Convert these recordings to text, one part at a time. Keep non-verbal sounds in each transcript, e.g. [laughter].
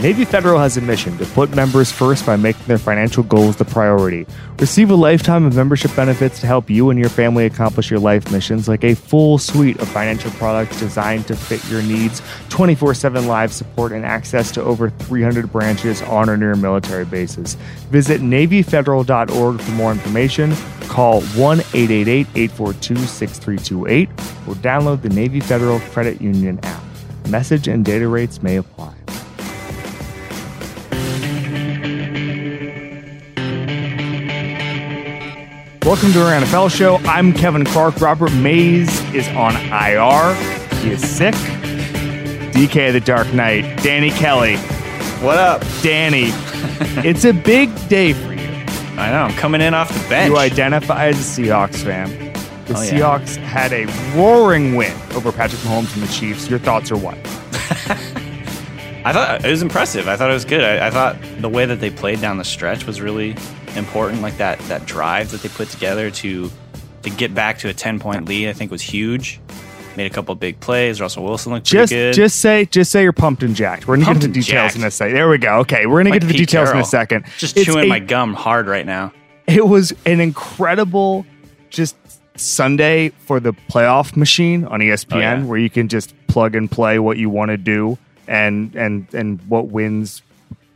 Navy Federal has a mission to put members first by making their financial goals the priority. Receive a lifetime of membership benefits to help you and your family accomplish your life missions, like a full suite of financial products designed to fit your needs, 24 7 live support, and access to over 300 branches on or near military bases. Visit NavyFederal.org for more information. Call 1 888 842 6328 or download the Navy Federal Credit Union app. Message and data rates may apply. Welcome to our NFL show. I'm Kevin Clark. Robert Mays is on IR. He is sick. DK the Dark Knight. Danny Kelly. What up? Danny, [laughs] it's a big day for you. I know. I'm coming in off the bench. You identify as a Seahawks fan. The Oh, yeah. Seahawks had a roaring win over Patrick Mahomes and the Chiefs. Your thoughts are what? [laughs] I thought it was impressive. I thought it was good. I, I thought the way that they played down the stretch was really important. Like that that drive that they put together to to get back to a ten point lead, I think was huge. Made a couple big plays. Russell Wilson looked Just, pretty good. just say, just say you're pumped and jacked. We're gonna Pumped get to the details in a second. There we go. Okay, we're gonna Like get to the Pete details in a second. just It's chewing a- my gum hard right now. It was an incredible just Sunday for the playoff machine on ESPN Oh, yeah. where you can just plug and play what you want to do and and and what wins.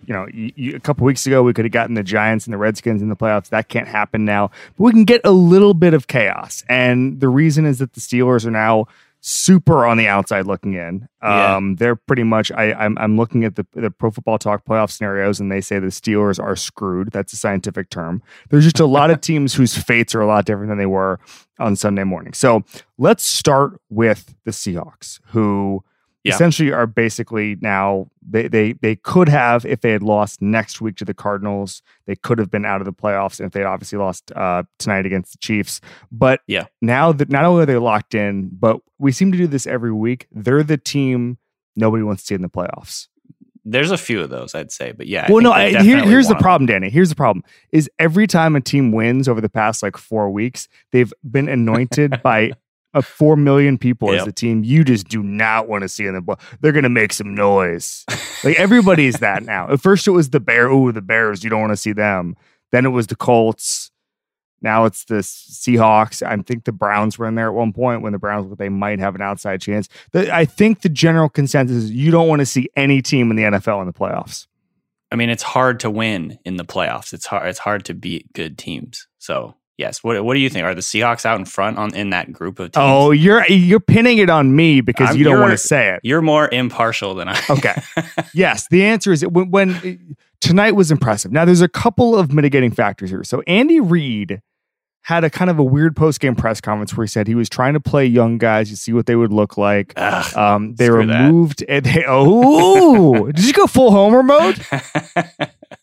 You know, you, you, a couple weeks ago we could have gotten the Giants and the Redskins in the playoffs. That can't happen now. But we can get a little bit of chaos, and the reason is that the Steelers are now super on the outside looking in. Yeah. Um, they're pretty much. I, I'm I'm looking at the the Pro Football Talk playoff scenarios, and they say the Steelers are screwed. That's a scientific term. There's just a lot of [laughs] teams whose fates are a lot different than they were on Sunday morning. So let's start with the Seahawks, who Yeah. essentially are basically now they they they could have if they had lost next week to the Cardinals, they could have been out of the playoffs and if they obviously lost uh, tonight against the Chiefs. But Yeah. now that not only are they locked in, but we seem to do this every week. They're the team nobody wants to see in the playoffs. There's a few of those, I'd say, but yeah. well, think no, I, here, here's the problem, Danny. Here's the problem: is every time a team wins over the past like four weeks, they've been [laughs] anointed by a four million people as Yep. the team you just do not want to see in the ball. They're going to make some noise. [laughs] like everybody's that now. At first, it was the bear. Oh, the Bears. You don't want to see them. Then it was the Colts. Now it's the Seahawks. I think the Browns were in there at one point when the Browns looked they might have an outside chance. The, I think the general consensus is you don't want to see any team in the NFL in the playoffs. I mean, it's hard to win in the playoffs. It's hard. It's hard to beat good teams. So yes, what what do you think? Are the Seahawks out in front on in that group of teams? Oh, you're you're pinning it on me because I'm- you don't want to say it. you're more impartial than I. Okay. [laughs] yes, the answer is when, when tonight was impressive. Now there's a couple of mitigating factors here. So Andy Reid had a kind of a weird post game press conference where he said he was trying to play young guys to see what they would look like. Ugh, Um, they removed. and They, [laughs] oh, did you go full homer mode? [laughs]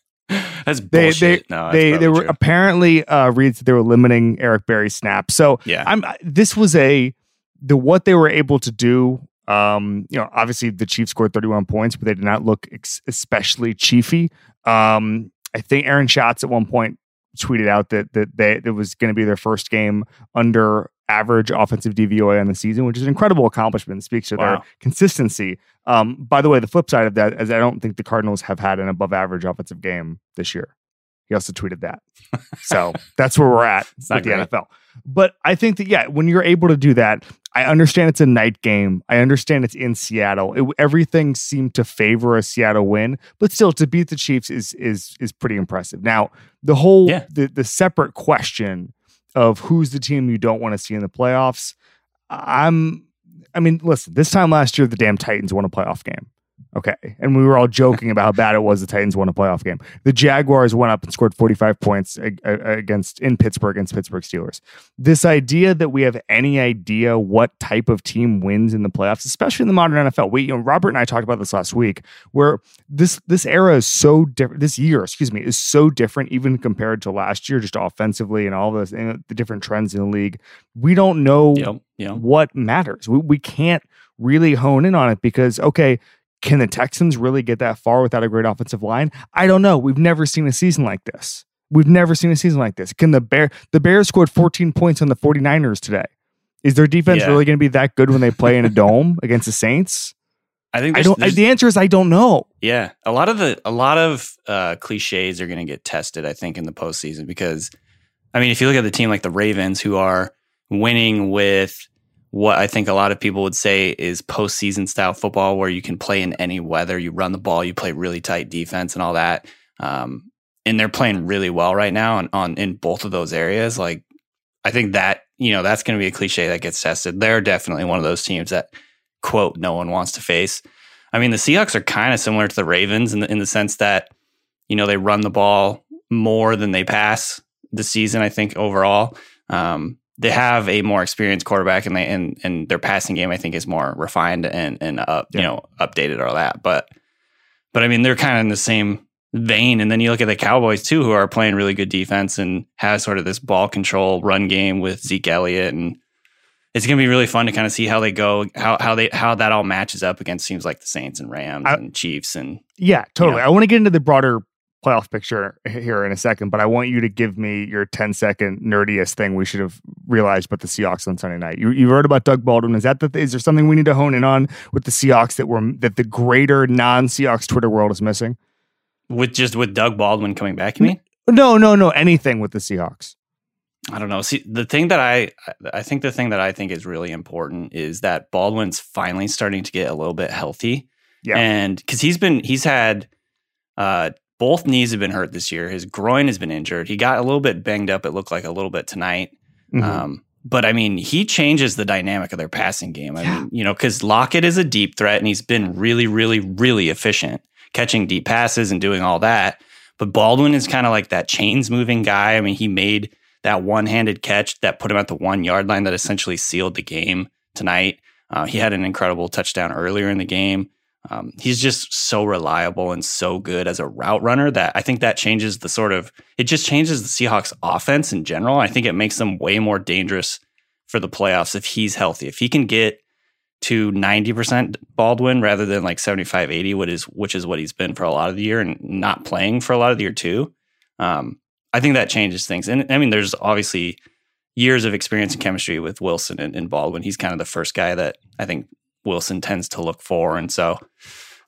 That's They bullshit. they no, that's they, they were true. apparently uh, Reid said they were limiting Eric Berry's snaps. So yeah. I'm this was a the what they were able to do. Um, you know, obviously the Chiefs scored 31 points, but they did not look ex- especially chiefy. Um, I think Aaron Schatz at one point tweeted out that that they it was going to be their first game under average offensive DVOA on the season, which is an incredible accomplishment. It speaks to their consistency. Um, by the way, the flip side of that is I don't think the Cardinals have had an above average offensive game this year. He also tweeted that. So [laughs] that's where we're at not with the. NFL. But I think that, yeah, when you're able to do that, I understand it's a night game. I understand it's in Seattle. It, everything seemed to favor a Seattle win, but still to beat the Chiefs is is is pretty impressive. Now, the whole Yeah. the, the separate question of who's the team you don't want to see in the playoffs, I'm I mean, listen, this time last year the damn Titans won a playoff game. Okay. And we were all joking about how bad it was the Titans won a playoff game. The Jaguars went up and scored 45 points against in Pittsburgh against Pittsburgh Steelers. This idea that we have any idea what type of team wins in the playoffs, especially in the modern NFL. We, you know, Robert and I talked about this last week, where this this era is so different. This year, excuse me, is so different, even compared to last year, just offensively and all those and the different trends in the league. We don't know Yep. Yep. what matters. We, we can't really hone in on it because, okay, can the Texans really get that far without a great offensive line? I don't know. We've never seen a season like this. We've never seen a season like this. Can the Bear the Bears scored 14 points on the 49ers today? Is their defense Yeah. really going to be that good when they play in a dome [laughs] against the Saints? I think I don't I, the answer is I don't know. Yeah, a lot of the a lot of uh, cliches are going to get tested, I think, in the postseason because, I mean, if you look at the team like the Ravens, who are winning with what I think a lot of people would say is postseason style football, where you can play in any weather, you run the ball, you play really tight defense, and all that. Um, and they're playing really well right now on, on in both of those areas. Like, I think that you know that's going to be a cliche that gets tested. They're definitely one of those teams that quote no one wants to face. I mean, the Seahawks are kind of similar to the Ravens in the, in the sense that, you know, they run the ball more than they pass this season, I think, overall. Um, they have a more experienced quarterback and they and, and their passing game I think is more refined and and up, yeah. you know updated all that but but I mean they're kind of in the same vein and then you look at the Cowboys too who are playing really good defense and have sort of this ball control run game with Zeke Elliott and it's going to be really fun to kind of see how they go, how how they how that all matches up against teams like the Saints and Rams I, and Chiefs and yeah, totally. You know. I want to get into the broader playoff picture here in a second, but I want you to give me your 10 second nerdiest thing we should have realized about the Seahawks on Sunday night. You you heard about Doug Baldwin. Is that the is there something we need to hone in on with the Seahawks that were that the greater non Seahawks Twitter world is missing? With just with Doug Baldwin coming back, you mean? No, no, no. Anything with the Seahawks. I don't know. See, the thing that I I think the thing that I think is really important is that Baldwin's finally starting to get a little bit healthy. Yeah. And because he's been he's had uh both knees have been hurt this year. His groin has been injured. He got a little bit banged up. It looked like a little bit tonight. Mm-hmm. Um, but I mean, he changes the dynamic of their passing game. I yeah. mean, you know, because Lockett is a deep threat and he's been really, really, really efficient catching deep passes and doing all that. But Baldwin is kind of like that chains moving guy. I mean, he made that one handed catch that put him at the one yard line that essentially sealed the game tonight. Uh, he had an incredible touchdown earlier in the game. Um, he's just so reliable and so good as a route runner that I think that changes the sort of it just changes the Seahawks offense in general. I think it makes them way more dangerous for the playoffs if he's healthy. If he can get to 90% Baldwin rather than like 75 80 what is which is what he's been for a lot of the year and not playing for a lot of the year too. Um, I think that changes things. And I mean, there's obviously years of experience and chemistry with Wilson and, and Baldwin. He's kind of the first guy that I think Wilson tends to look for. And so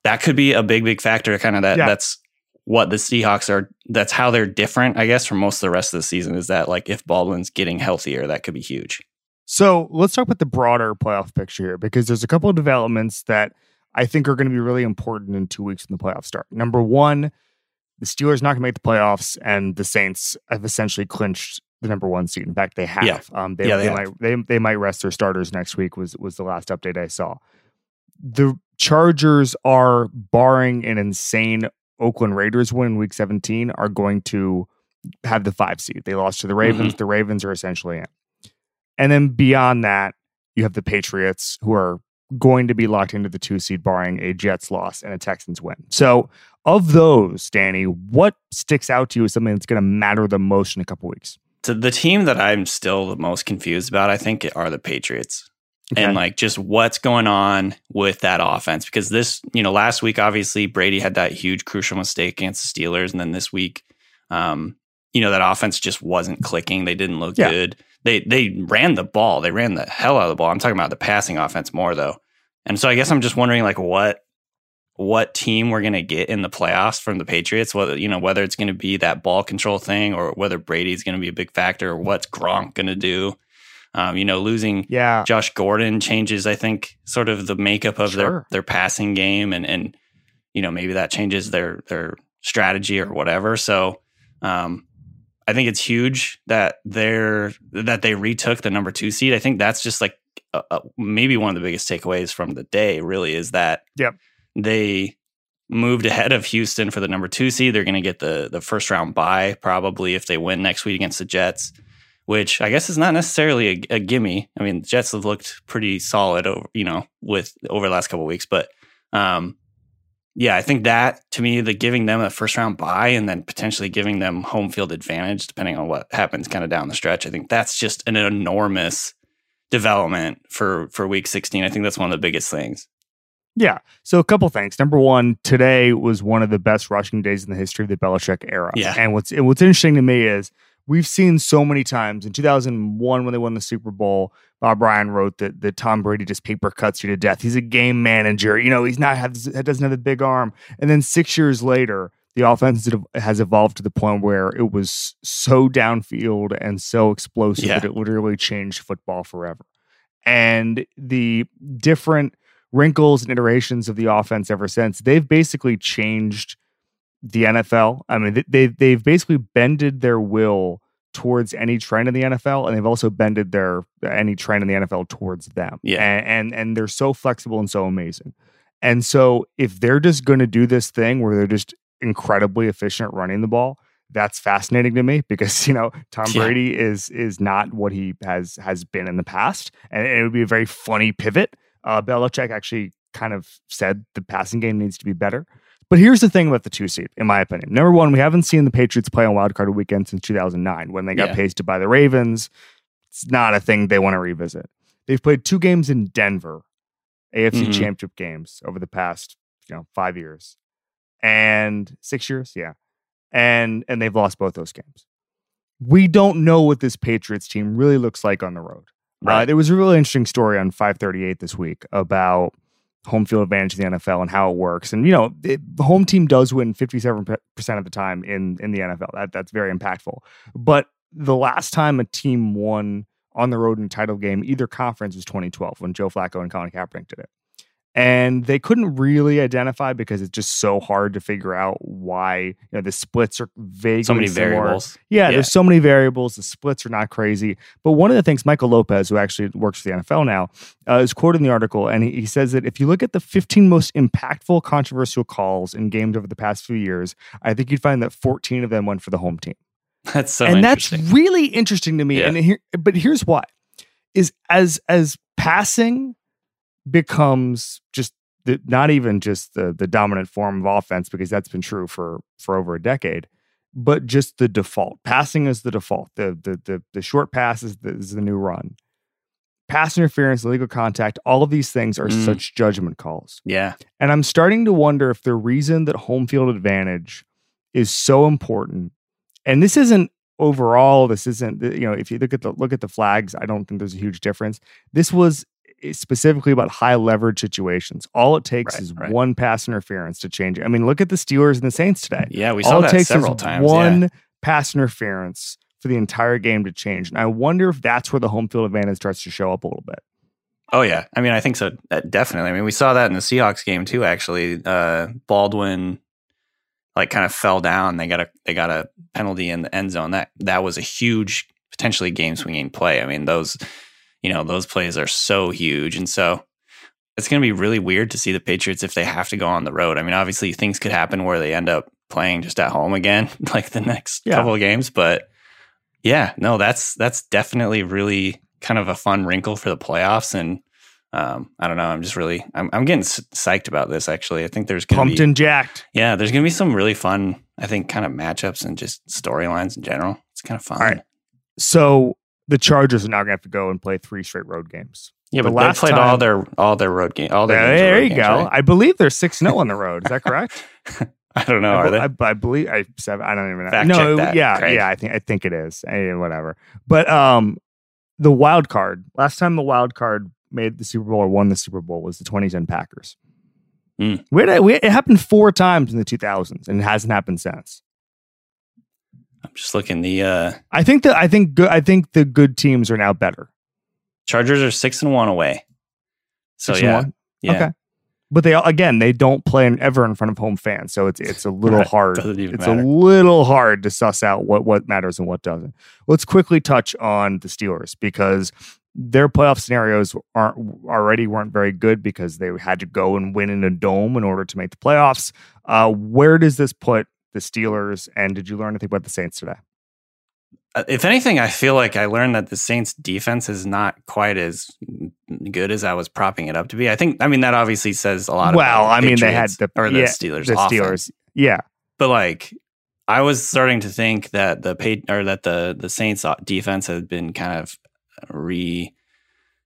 that could be a big, big factor. Kind of that yeah. that's what the Seahawks are. That's how they're different, I guess, from most of the rest of the season. Is that like if Baldwin's getting healthier, that could be huge. So let's talk about the broader playoff picture here because there's a couple of developments that I think are going to be really important in two weeks when the playoffs start. Number one, the Steelers not going to make the playoffs, and the Saints have essentially clinched the number one seed. In fact, they have. Yeah. Um, they, yeah, they, they might they, they might rest their starters next week. Was was the last update I saw. The Chargers are barring an insane Oakland Raiders win in Week 17 are going to have the five seed. They lost to the Ravens. Mm-hmm. The Ravens are essentially in. And then beyond that, you have the Patriots who are going to be locked into the two seed, barring a Jets loss and a Texans win. So, of those, Danny, what sticks out to you as something that's going to matter the most in a couple weeks? So, the team that I'm still the most confused about, I think, are the Patriots. Okay. And like just what's going on with that offense. Because this, you know, last week, obviously, Brady had that huge crucial mistake against the Steelers. And then this week, um, you know, that offense just wasn't clicking. They didn't look yeah. good. They they ran the ball. They ran the hell out of the ball. I'm talking about the passing offense more though. And so I guess I'm just wondering like what what team we're going to get in the playoffs from the Patriots, whether you know whether it's going to be that ball control thing or whether Brady's going to be a big factor or what's Gronk going to do. Um, you know, losing yeah. Josh Gordon changes, I think, sort of the makeup of sure. their their passing game, and and you know maybe that changes their their strategy or whatever. So um, I think it's huge that they're that they retook the number two seed. I think that's just like uh, maybe one of the biggest takeaways from the day really is that yep. They moved ahead of Houston for the number two seed. They're going to get the the first round bye probably if they win next week against the Jets, which I guess is not necessarily a, a gimme. I mean, the Jets have looked pretty solid over you know with over the last couple weeks, but um, yeah, I think that to me, the giving them a first round bye and then potentially giving them home field advantage, depending on what happens kind of down the stretch, I think that's just an enormous development for for week 16. I think that's one of the biggest things. Yeah. So a couple things. Number one, today was one of the best rushing days in the history of the Belichick era. Yeah. And what's what's interesting to me is we've seen so many times in 2001 when they won the Super Bowl. Bob Ryan wrote that that Tom Brady just paper cuts you to death. He's a game manager. You know, he's not has doesn't have a big arm. And then six years later, the offense has evolved to the point where it was so downfield and so explosive yeah. that it literally changed football forever. And the different wrinkles and iterations of the offense ever since, they've basically changed the NFL. I mean, they they've basically bended their will towards any trend in the NFL, and they've also bended their any trend in the NFL towards them. Yeah, and and, and they're so flexible and so amazing. And so, if they're just going to do this thing where they're just incredibly efficient running the ball, that's fascinating to me because [laughs] you know Tom yeah. Brady is is not what he has has been in the past, and it would be a very funny pivot. Uh, Belichick actually kind of said the passing game needs to be better. But here's the thing about the two seed, in my opinion. Number one, we haven't seen the Patriots play on wildcard weekend since 2009 when they got yeah. pasted by the Ravens. It's not a thing they want to revisit. They've played two games in Denver, AFC mm-hmm. championship games over the past, you know, five years and six years. Yeah. And and they've lost both those games. We don't know what this Patriots team really looks like on the road. Uh, right. Uh, there was a really interesting story on 538 this week about home field advantage in the NFL and how it works. And you know, it, the home team does win 57% of the time in in the NFL. That that's very impactful. But the last time a team won on the road in a title game, either conference was 2012 when Joe Flacco and Colin Kaepernick did it and they couldn't really identify because it's just so hard to figure out why you know the splits are vague. So many similar. variables. Yeah, yeah, there's so many variables. The splits are not crazy. But one of the things Michael Lopez, who actually works for the NFL now, uh, is quoted in the article, and he, he says that if you look at the 15 most impactful controversial calls in games over the past few years, I think you'd find that 14 of them went for the home team. [laughs] That's so and that's really interesting to me. Yeah. And here, but here's why: is as as passing becomes just the, not even just the the dominant form of offense because that's been true for for over a decade, but just the default. Passing is the default. The the the, the short pass is the, is the new run. Pass interference, illegal contact, all of these things are mm. such judgment calls. Yeah. And I'm starting to wonder if the reason that home field advantage is so important, and this isn't overall, this isn't you know, if you look at the look at the flags, I don't think there's a huge difference. This was specifically about high leverage situations. All it takes right, is right. one pass interference to change it. I mean, look at the Steelers and the Saints today. Yeah, we saw All that takes several times. One yeah. pass interference for the entire game to change. And I wonder if that's where the home field advantage starts to show up a little bit. Oh yeah, I mean, I think so. Uh, definitely. I mean, we saw that in the Seahawks game too. Actually, uh, Baldwin like kind of fell down. They got a they got a penalty in the end zone. That that was a huge potentially game swinging play. I mean, those you know, those plays are so huge. And so it's going to be really weird to see the Patriots if they have to go on the road. I mean, obviously things could happen where they end up playing just at home again, [laughs] like the next yeah. couple of games. But yeah, no, that's that's definitely really kind of a fun wrinkle for the playoffs. And um, I don't know, I'm just really I'm, I'm getting psyched about this. Actually, I think there's gonna pumped be, and jacked. Yeah, there's gonna be some really fun, I think, kind of matchups and just storylines in general. It's kind of fun. All right. So the Chargers are now going to have to go and play three straight road games. Yeah, the but they played time, all their all their road games. All their there you games, go. Right? I believe they're six 0 on the road. Is that correct? [laughs] I don't know. I, are they? I, I, believe I seven. I don't even know. Fact no, that, yeah, Craig. yeah. I think I think it is. Hey, whatever. But um, the wild card. Last time the wild card made the Super Bowl or won the Super Bowl was the 2010 Packers. Mm. We had, we, it happened four times in the 2000s, and it hasn't happened since. I'm just looking. The uh, I think that I think good. I think the good teams are now better. Chargers are six and one away. So six yeah, yeah. Okay. But they again they don't play ever in front of home fans, so it's it's a [laughs] little hard. It's matter. a little hard to suss out what what matters and what doesn't. Let's quickly touch on the Steelers because their playoff scenarios aren't already weren't very good because they had to go and win in a dome in order to make the playoffs. Uh, where does this put the Steelers, and did you learn anything about the Saints today? Uh, if anything, I feel like I learned that the Saints defense is not quite as good as I was propping it up to be. I think, I mean, that obviously says a lot. Well, I mean, they had the or the yeah, Steelers, the Steelers, yeah. But like, I was starting to think that the pay or that the the Saints defense had been kind of re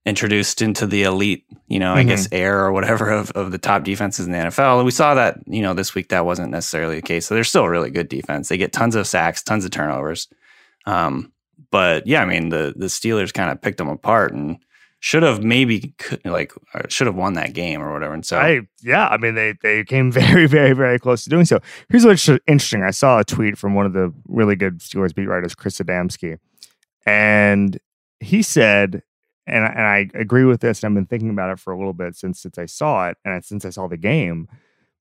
introduced into the elite, you know, mm-hmm. I guess air or whatever [laughs] of, of the top defenses in the NFL. And we saw that, you know, this week that wasn't necessarily the case. So they're still a really good defense. They get tons of sacks, tons of turnovers. Um, but yeah, I mean the the Steelers kind of picked them apart and should have maybe like should have won that game or whatever. And so I yeah, I mean they they came [laughs] very very very close to doing so. Here's what's interesting. I saw a tweet from one of the really good Steelers beat writers, Chris Adamski, and he said, and and I agree with this. And I've been thinking about it for a little bit since since I saw it and since I saw the game.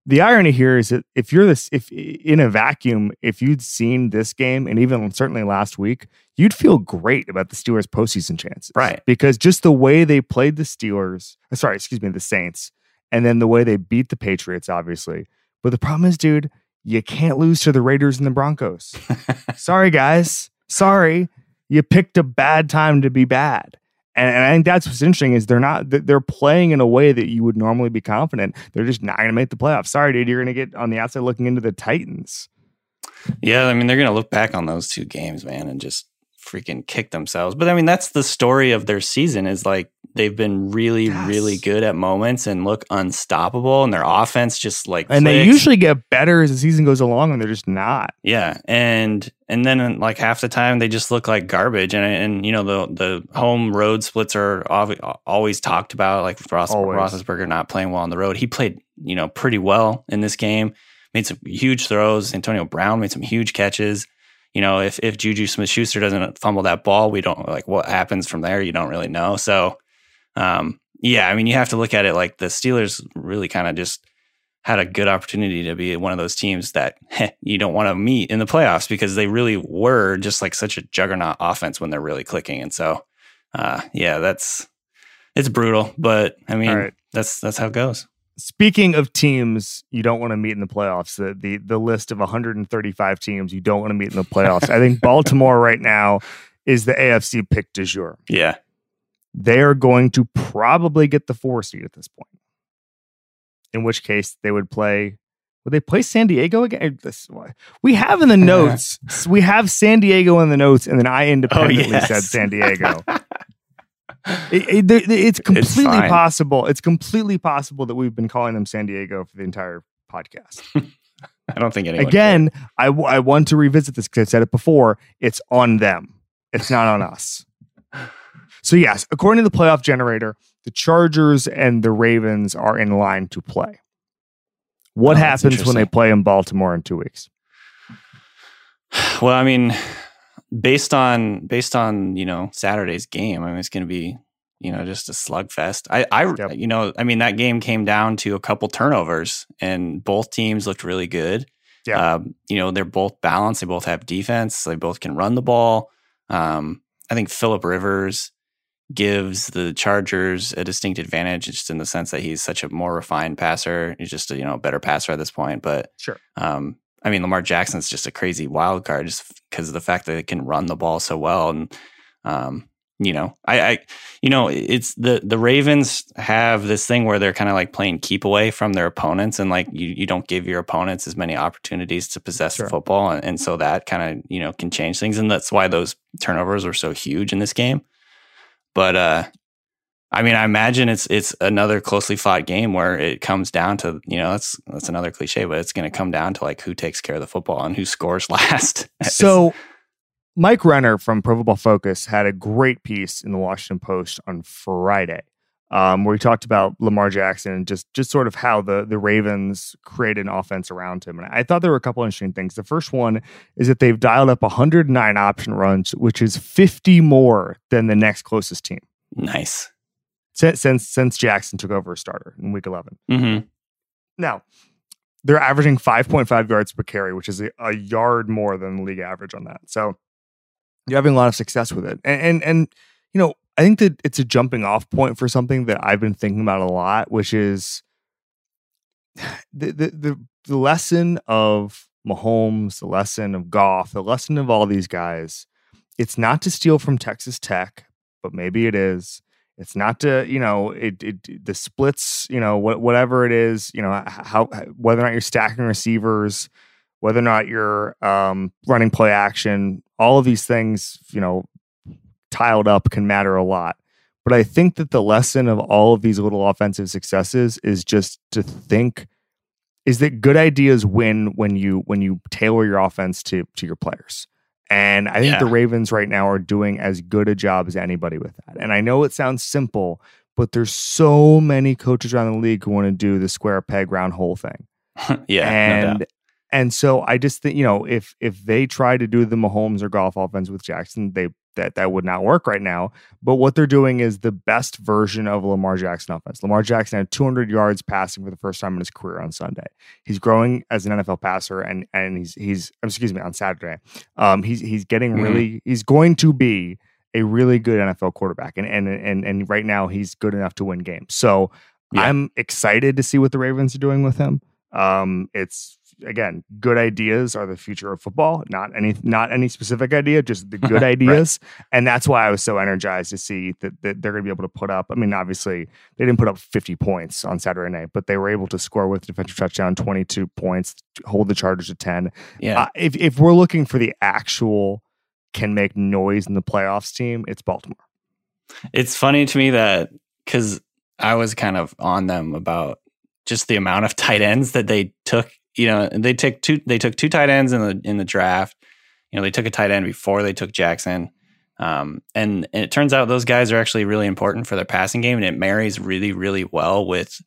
The irony here is that if you're this if in a vacuum if you'd seen this game and even certainly last week you'd feel great about the steelers postseason chances. Right. Because just the way they played the steelers uh, sorry excuse me the saints and then the way they beat the patriots obviously. But the problem is dude you can't lose to the raiders and the broncos. [laughs] Sorry guys. Sorry. You picked a bad time to be bad and, and I think that's what's interesting is they're not they're playing in a way that you would normally be confident. They're just not going to make the playoffs. Sorry, dude, you're going to get on the outside looking into the Titans. Yeah, I mean they're going to look back on those two games, man, and just freaking kick themselves. But I mean that's the story of their season is like they've been really, yes. really good at moments and look unstoppable, and their offense just like and clicks. they usually get better as the season goes along, and they're just not. Yeah, and and then like half the time they just look like garbage, and and you know the the home road splits are always talked about, like Ross, Roethlisberger not playing well on the road. He played you know pretty well in this game, made some huge throws. Antonio Brown made some huge catches you know, if if Juju Smith Schuster doesn't fumble that ball, we don't like what happens from there. You don't really know. So um, yeah, I mean, you have to look at it like the Steelers really kind of just had a good opportunity to be one of those teams that heh, you don't want to meet in the playoffs because they really were just like such a juggernaut offense when they're really clicking. And so, uh, yeah, that's it's brutal, but I mean, right. that's that's how it goes. Speaking of teams you don't want to meet in the playoffs, the the, the list of 135 teams you don't want to meet in the playoffs. I think [laughs] Baltimore right now is the AFC pick du jour. Yeah they are going to probably get the four seed at this point. In which case, they would play. Would they play San Diego again? This we have in the uh, notes. we have San Diego in the notes, and then I oh, independently oh, yes. said San Diego. [laughs] it, it, it's completely it's possible. It's completely possible that we've been calling them San Diego for the entire podcast. [laughs] I don't think anyone. Again, I, I want to revisit this because I've said it before. It's on them. It's not on us. [laughs] So, yes, according to the playoff generator, the Chargers and the Ravens are in line to play. What oh, happens when they play in Baltimore in two weeks? [sighs] Well, I mean, based on based on you know Saturday's game, I mean it's going to be you know just a slugfest. I I yep. you know I mean that game came down to a couple turnovers, and both teams looked really good. Yeah, um, you know they're both balanced. They both have defense. They both can run the ball. Um, I think Philip Rivers gives the Chargers a distinct advantage, just in the sense that he's such a more refined passer. He's just a you know better passer at this point. But sure, um, I mean Lamar Jackson's just a crazy wild card, just because of the fact that they can run the ball so well. And um, you know, I, I, you know, it's the the Ravens have this thing where they're kind of like playing keep away from their opponents, and like you you don't give your opponents as many opportunities to possess sure. the football, and, and so that kind of you know can change things, and that's why those turnovers were so huge in this game. But uh, I mean, I imagine it's it's another closely fought game where it comes down to you know that's that's another cliche, but it's going to come down to like who takes care of the football and who scores [laughs] last. so, Mike Renner from Pro Football Focus had a great piece in the Washington Post on Friday, um, where he talked about Lamar Jackson and just just sort of how the the Ravens create an offense around him. And I thought there were a couple interesting things. The first one is that they've dialed up 109 option runs, which is 50 more than the next closest team. Nice. Since since, since Jackson took over as starter in Week 11. Mm-hmm. Now they're averaging 5.5 yards per carry, which is a, a, yard more than the league average on that. So you're having a lot of success with it. And, and, and you know, I think that it's a jumping off point for something that I've been thinking about a lot, which is [sighs] the the the, the lesson of Mahomes, the lesson of Goff, the lesson of all these guys. It's not to steal from Texas Tech, but maybe it is. It's not to you know it, it the splits you know what, whatever it is you know how whether or not you're stacking receivers, whether or not you're um, running play action, all of these things you know tiled up can matter a lot. But I think that the lesson of all of these little offensive successes is just to think is that good ideas win when you when you tailor your offense to to your players. And I think Yeah. the Ravens right now are doing as good a job as anybody with that. And I know it sounds simple, but there's so many coaches around the league who want to do the square peg round hole thing. [laughs] yeah, no and doubt. and so I just think you know if if they try to do the Mahomes or Goff offense with Jackson, they that that would not work right now. But what they're doing is the best version of Lamar Jackson offense. Lamar Jackson had 200 yards passing for the first time in his career on Sunday. He's growing as an NFL passer, and and he's he's excuse me on Saturday. Um, he's he's getting Mhm. really he's going to be a really good NFL quarterback, and and and and right now he's good enough to win games. So Yeah. I'm excited to see what the Ravens are doing with him. Um, it's again, good ideas are the future of football. Not any, not any specific idea, just the [laughs] good Right. ideas, and that's why I was so energized to see that, that they're going to be able to put up. I mean, obviously, they didn't put up 50 points on Saturday night, but they were able to score with defensive touchdown, 22 points, hold the Chargers to 10. Yeah, Uh, if if we're looking for the actual can make noise in the playoffs team, it's Baltimore. It's funny to me that because I was kind of on them about just the amount of tight ends that they took. You know, they took two. They took two tight ends in the in the draft. You know, they took a tight end before they took Jackson. Um, and, and it turns out those guys are actually really important for their passing game, and it marries really, really well with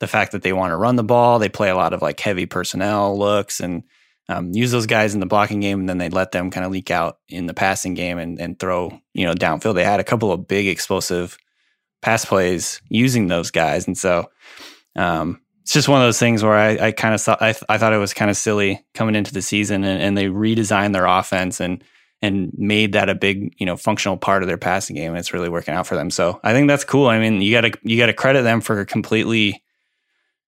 the fact that they want to run the ball. They play a lot of like heavy personnel looks and um, use those guys in the blocking game, and then they let them kind of leak out in the passing game and, and throw you know downfield. They had a couple of big explosive pass plays using those guys, and so um, it's just one of those things where I, I kind of thought I, th- I thought it was kind of silly coming into the season, and, and they redesigned their offense and and made that a big you know functional part of their passing game, and it's really working out for them. So I think that's cool. I mean, you got to you got to credit them for completely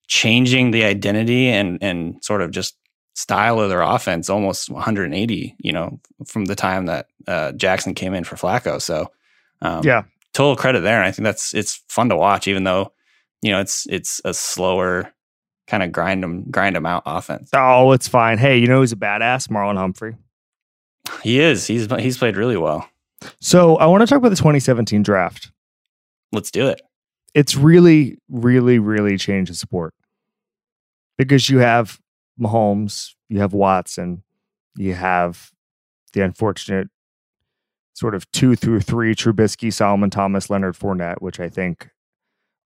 changing the identity and and sort of just style of their offense almost 180 you know from the time that uh, jackson came in for flacco so um, Yeah. total credit there and i think that's it's fun to watch even though you know it's it's a slower kind of grind them grind them out offense Oh, it's fine. Hey, you know who's a badass? Marlon Humphrey. he is he's he's played really well So I want to talk about the 2017 draft. let's do it It's really, really, really changed the sport because you have Mahomes, you have Watson, you have the unfortunate sort of two through three Trubisky, Solomon Thomas, Leonard Fournette, which I think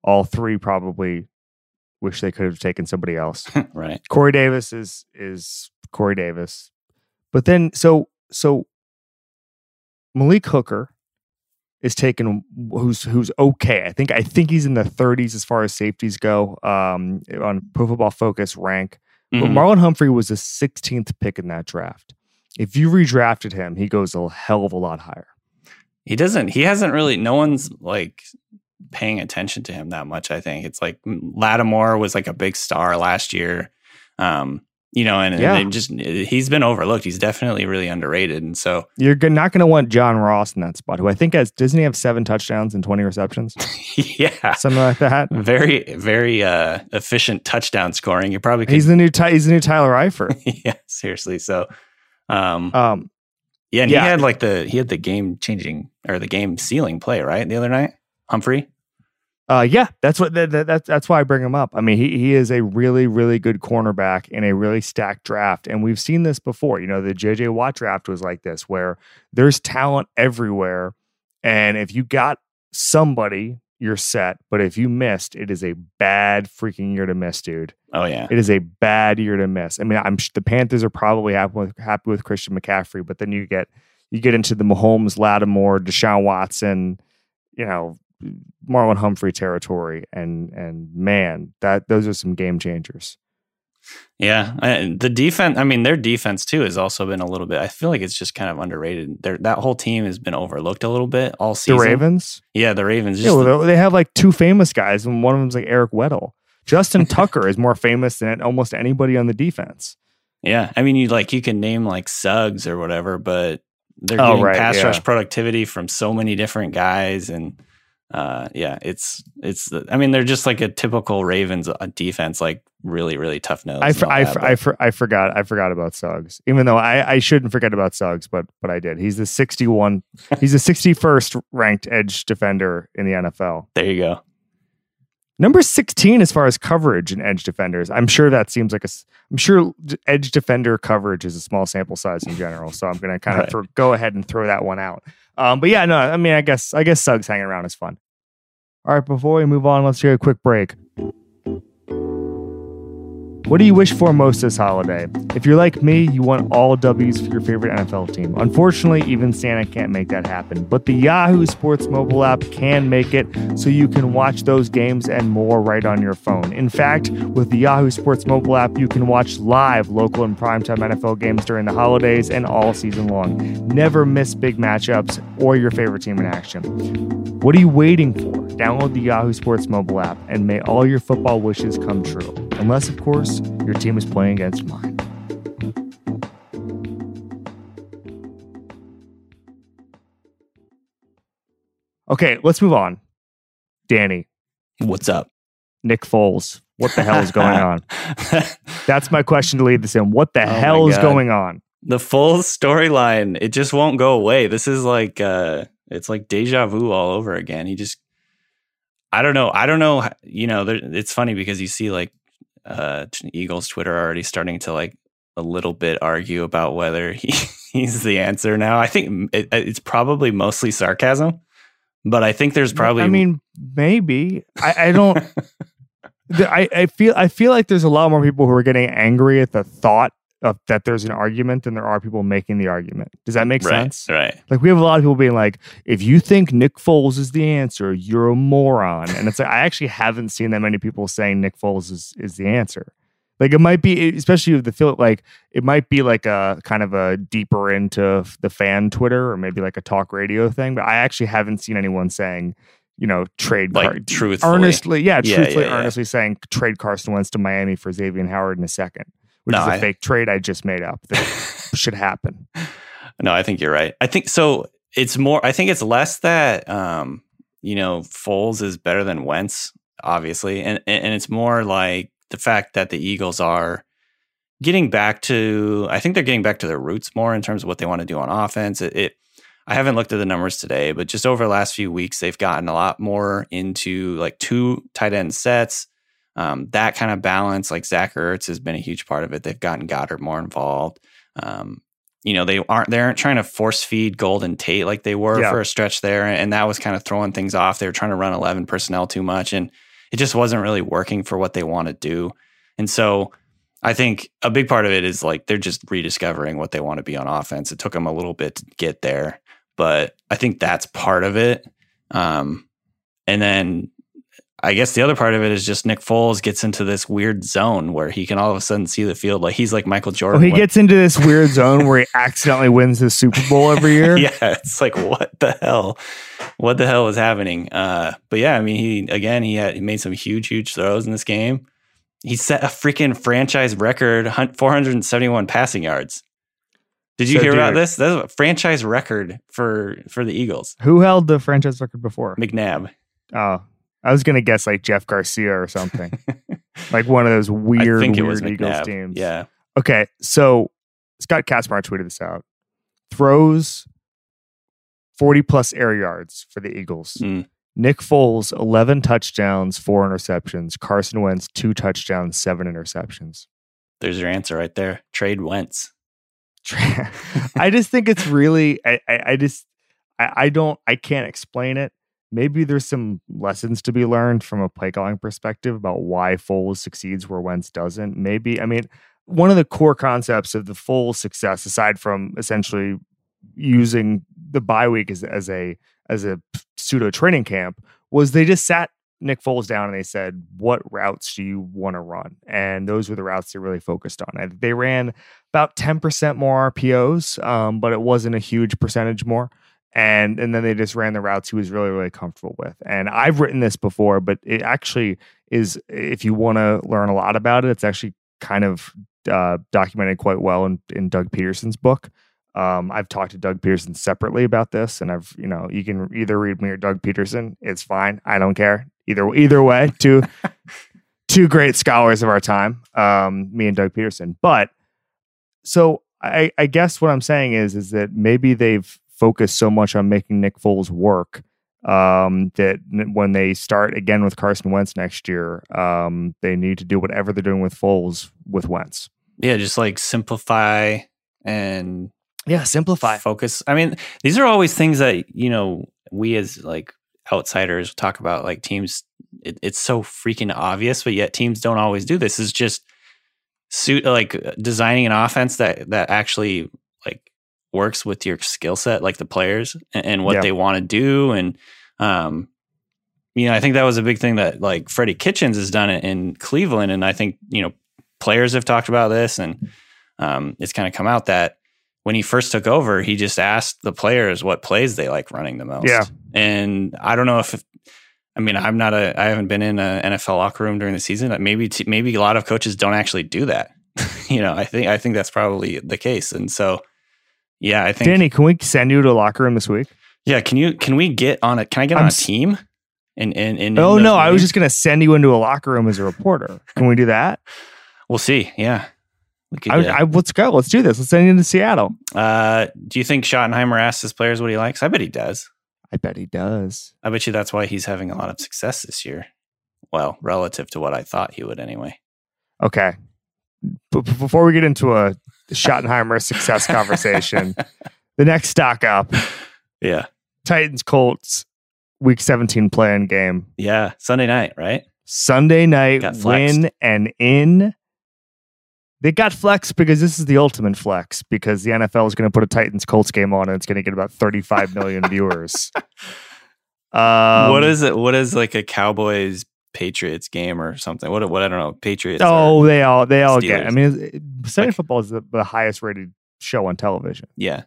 all three probably wish they could have taken somebody else. [laughs] right Corey Davis is is Corey Davis. But then so so Malik Hooker is taken who's who's okay. I think I think he's in the 30s as far as safeties go um on Pro Football Focus rank. But Mhm. Marlon Humphrey was the 16th pick in that draft. If you redrafted him, he goes a hell of a lot higher. he doesn't he hasn't really no one's like paying attention to him that much i think it's like lattimore was like a big star last year um you know and, and Yeah. they just he's been overlooked he's definitely really underrated and so You're not going to want John Ross in that spot, who I think has doesn't he have seven touchdowns and 20 receptions, [laughs] yeah something like that. very very uh efficient touchdown scoring you probably could He's the new he's the new Tyler Eifert. [laughs] yeah seriously so um Um, yeah and yeah. he had like the he had the game changing or the game sealing play right the other night humphrey Uh, yeah, that's what that, that, that's that's why I bring him up. I mean, he he is a really really good cornerback in a really stacked draft, and we've seen this before. You know, the JJ Watt draft was like this, where there's talent everywhere, and if you got somebody, you're set. But if you missed, it is a bad freaking year to miss, dude. oh yeah It is a bad year to miss. I mean, I'm the Panthers are probably happy with happy with Christian McCaffrey, but then you get you get into the Mahomes, Lattimore, Deshaun Watson, you know, Marlon Humphrey territory, and and man, that those are some game changers. Yeah, I- the defense. I mean, their defense too has also been a little bit. I feel like it's just kind of underrated. Their that whole team has been overlooked a little bit all season. The. Ravens, yeah, the Ravens. yeah, well, they- they have like two famous guys, and one of them's like Eric Weddle. Justin [laughs] Tucker is more famous than almost anybody on the defense. yeah, I mean, you like you can name like Suggs or whatever, but they're Oh, getting right, pass yeah. rush productivity from so many different guys, and uh, yeah, it's it's. I mean, they're just like a typical Ravens uh, defense, like really really tough nose. I, for, I, that, for, I, for, I forgot I forgot about Suggs. Even though I, I shouldn't forget about Suggs, but but I did. He's the 61 [laughs] he's the 61st ranked edge defender in the NFL. there you go. Number 16 as far as coverage in edge defenders. I'm sure that seems like a I'm sure edge defender coverage is a small sample size in general, so I'm going to kind of right. go ahead and throw that one out. Um, but yeah, no, I mean, I guess I guess Suggs hanging around is fun. All right, before we move on, let's take a quick break. What do you wish for most this holiday? If you're like me, you want all W's for your favorite NFL team. Unfortunately, even Santa can't make that happen, but the Yahoo Sports mobile app can make it so you can watch those games and more right on your phone. In fact, with the Yahoo Sports mobile app, you can watch live local and primetime NFL games during the holidays and all season long. Never miss big matchups or your favorite team in action. What are you waiting for? Download the Yahoo Sports mobile app and may all your football wishes come true. Unless, of course, your team is playing against mine. Okay, let's move on. Danny. What's up? Nick Foles. What the hell is going on? [laughs] That's my question to lead this in. What the oh hell is going on? The full storyline, it just won't go away. This is like uh it's like deja vu all over again. He just I don't know. I don't know, you know, there, it's funny because you see like uh, Eagles Twitter already starting to like a little bit argue about whether he, [laughs] he's the answer now. I think it, it's probably mostly sarcasm, but I think there's probably. I mean, maybe I, I don't. [laughs] I, I feel I feel like there's a lot more people who are getting angry at the thought of that there's an argument than there are people making the argument. Does that make right, sense? Right. Like we have a lot of people being like, if you think Nick Foles is the answer, you're a moron. And it's like I actually haven't seen that many people saying Nick Foles is is the answer. Like it might be, especially with the feel like it might be like a kind of a deeper into the fan Twitter or maybe like a talk radio thing. But I actually haven't seen anyone saying, you know, trade like Car- truthfully, earnestly, yeah, truthfully, yeah, yeah, earnestly saying trade Carson Wentz to Miami for Xavier Howard in a second which no, is a I, fake trade I just made up that [laughs] should happen. No, I think you're right. I think so. It's more. I think it's less that um, you know Foles is better than Wentz, obviously, and and it's more like the fact that the Eagles are getting back to. I think they're getting back to their roots more in terms of what they want to do on offense. It, it I haven't looked at the numbers today, but just over the last few weeks, they've gotten a lot more into like two tight end sets um, that kind of balance, like Zach Ertz has been a huge part of it. They've gotten Goedert more involved. Um, you know, they aren't they aren't trying to force feed Golden Tate like they were yeah. for a stretch there, and that was kind of throwing things off. They were trying to run eleven personnel too much, and it just wasn't really working for what they want to do. And so, I think a big part of it is like they're just rediscovering what they want to be on offense. It took them a little bit to get there, but I think that's part of it. Um, and then I guess the other part of it is just Nick Foles gets into this weird zone where he can all of a sudden see the field like he's like Michael Jordan. Oh, he gets into this weird zone where he [laughs] accidentally wins the Super Bowl every year. [laughs] yeah, it's like what the hell, what the hell is happening? Uh, but yeah, I mean, he again he had he made some huge, huge throws in this game. He set a freaking franchise record, 471 passing yards. Did you so hear about this? That's a franchise record for for the Eagles. Who held the franchise record before? McNabb. Oh, I was gonna guess like Jeff Garcia or something, [laughs] like one of those weird, weird Eagles teams. Yeah. Okay, so Scott Kacsmar tweeted this out. Throws forty plus air yards for the Eagles. Mm. Nick Foles eleven touchdowns, four interceptions. Carson Wentz two touchdowns, seven interceptions. There's your answer right there. Trade Wentz. [laughs] I just think it's really. I, I, I just. I, I don't. I can't explain it maybe there's some lessons to be learned from a play calling perspective about why Foles succeeds where Wentz doesn't. Maybe, I mean, one of the core concepts of the Foles success, aside from essentially using the bye week as, as a as a pseudo training camp, was they just sat Nick Foles down and they said, "What routes do you want to run?" And those were the routes they really focused on. They ran about ten percent more RPOs, um, but it wasn't a huge percentage more and and then they just ran the routes he was really really comfortable with. And i've written this before but it actually is if you want to learn a lot about it it's actually kind of uh, documented quite well in, in doug pederson's book. Um, i've talked to doug pederson separately about this and i've you know you can either read me or doug pederson it's fine i don't care. Either either way two [laughs] two great scholars of our time um, me and doug pederson. But so I, I guess what i'm saying is is that maybe they've focused so much on making Nick Foles work um, that when they start again with Carson Wentz next year, um, they need to do whatever they're doing with Foles with Wentz. Yeah, just like simplify and Yeah, simplify. focus. I mean, these are always things that you know we as like outsiders talk about. Like teams, it, it's so freaking obvious, but yet teams don't always do this. Is just suit like designing an offense that that actually works with your skill set, like the players and, and what Yeah. they want to do, and um. You know, I think that was a big thing that like Freddie Kitchens has done it in Cleveland, and I think you know players have talked about this, and um, it's kind of come out that when he first took over, he just asked the players what plays they like running the most. Yeah. And I don't know if, I mean, I'm not a, I haven't been in an NFL locker room during the season. Maybe, t- maybe a lot of coaches don't actually do that. [laughs] you know, I think, I think that's probably the case. And so, yeah, I think, Danny, can we send you to a locker room this week? yeah, can you, can we get on a, can I get on I'm a s- team? And, and, and Oh no, I was just going to send you into a locker room as a reporter. Can we do that? we'll see. Yeah. Could, I. I, let's go. Let's do this. Let's send you into Seattle. uh, do you think Schottenheimer asks his players what he likes? I bet he does. I bet he does. I bet you that's why he's having a lot of success this year. Well, relative to what I thought he would anyway. Okay. But before we get into a Schottenheimer success conversation, [laughs] the next stock up Yeah. Titans Colts week 17 play-in game. Yeah. Sunday night, right? Sunday night win and in. They got flex because this is the ultimate flex because the NFL is going to put a Titans Colts game on and it's going to get about 35 million viewers. [laughs] Um, what is it? What is like a Cowboys Patriots game or something? What what I don't know. Patriots. Oh, they all they all get. I mean, it- Sunday Like- football is the, the highest rated show on television. yeah.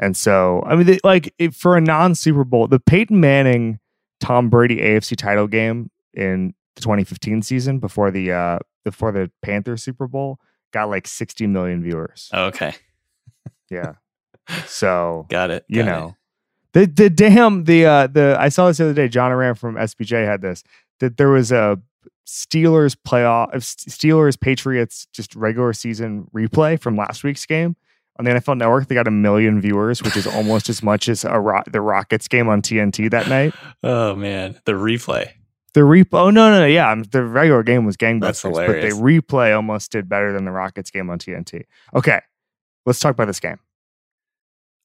And so, I mean, they, like if, for a non Super Bowl, the Peyton Manning Tom Brady AFC title game in the 2015 season before the uh before the Panthers Super Bowl got like 60 million viewers. Okay. [laughs] Yeah. [laughs] So Got it. you Got know, the the damn the uh the I saw this the other day. John Ourand from SBJ had this that there was a Steelers playoff Steelers Patriots just regular season replay from last week's game on the NFL Network. They got a million viewers, which is almost as much as a Ro- the Rockets game on TNT that night. Oh man, the replay. The replay, oh no, no, no, yeah, the regular game was gangbusters, That's but the replay almost did better than the Rockets game on TNT. Okay, let's talk about this game.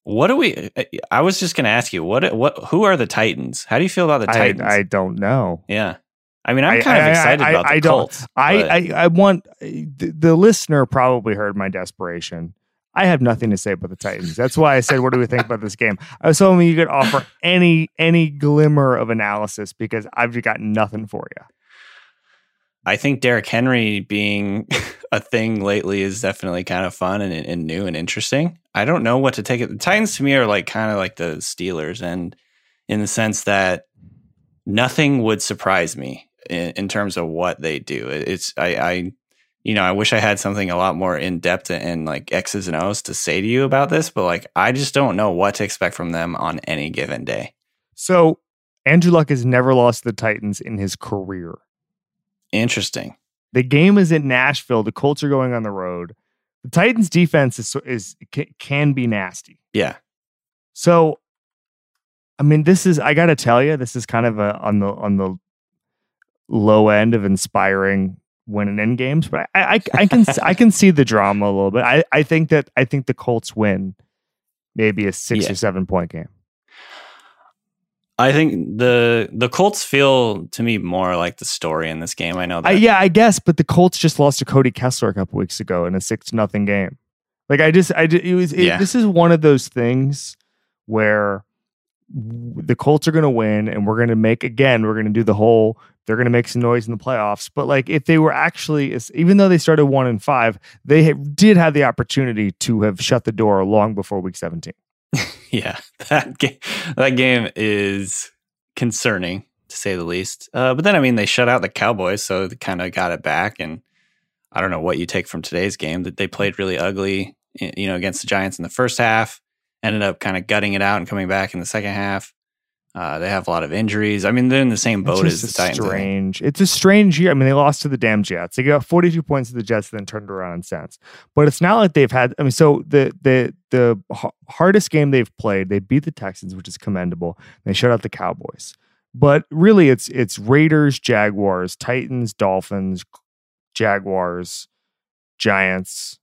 What do we? I was just going to ask you what what who are the Titans? How do you feel about the I, Titans? I don't know. yeah. I mean, I'm kind of I- I- excited I- about the I don't- Colts. I, I, I want the, the listener probably heard my desperation. I have nothing to say about the Titans. That's why I said, "What do we think about this game?" I was hoping you could offer any any glimmer of analysis because I've got nothing for you. I think Derrick Henry being [laughs] a thing lately is definitely kind of fun and, and new and interesting. I don't know what to take it. The Titans to me are like kind of like the Steelers, and in the sense that nothing would surprise me in, in terms of what they do. It's I, I, you know, I wish I had something a lot more in depth and like X's and O's to say to you about this, but like I just don't know what to expect from them on any given day. So Andrew Luck has never lost the Titans in his career. Interesting. The game is in Nashville. The Colts are going on the road. The Titans' defense is is can be nasty. Yeah. So, I mean, this is I got to tell you, this is kind of a on the on the low end of inspiring winning in games, but I I, I can I can see the drama a little bit. I I think that I think the Colts win maybe a six Yeah. or seven point game. I think the the Colts feel to me more like the story in this game. I know that. I, yeah, I guess, but the Colts just lost to Cody Kessler a couple weeks ago in a six nothing game. Like I just, I it was. It, Yeah. This is one of those things where the Colts are going to win, and we're going to make again. We're going to do the whole. They're going to make some noise in the playoffs, but like if they were actually, even though they started one and five, they did have the opportunity to have shut the door long before week seventeen. [laughs] Yeah, that game, that game is concerning to say the least. Uh, but then, I mean, they shut out the Cowboys, so they kind of got it back. And I don't know what you take from today's game that they played really ugly, you know, against the Giants in the first half. Ended up kind of gutting it out and coming back in the second half. Uh, they have a lot of injuries. I mean, they're in the same boat as the Titans. a I think. strange. It's a strange year. I mean, they lost to the damn Jets. They got 42 points to the Jets, and then turned around and since. But it's not like they've had. I mean, so the the the h- hardest game they've played, they beat the Texans, which is commendable. They shut out the Cowboys. But really, it's it's Raiders, Jaguars, Titans, Dolphins, Jaguars, Giants,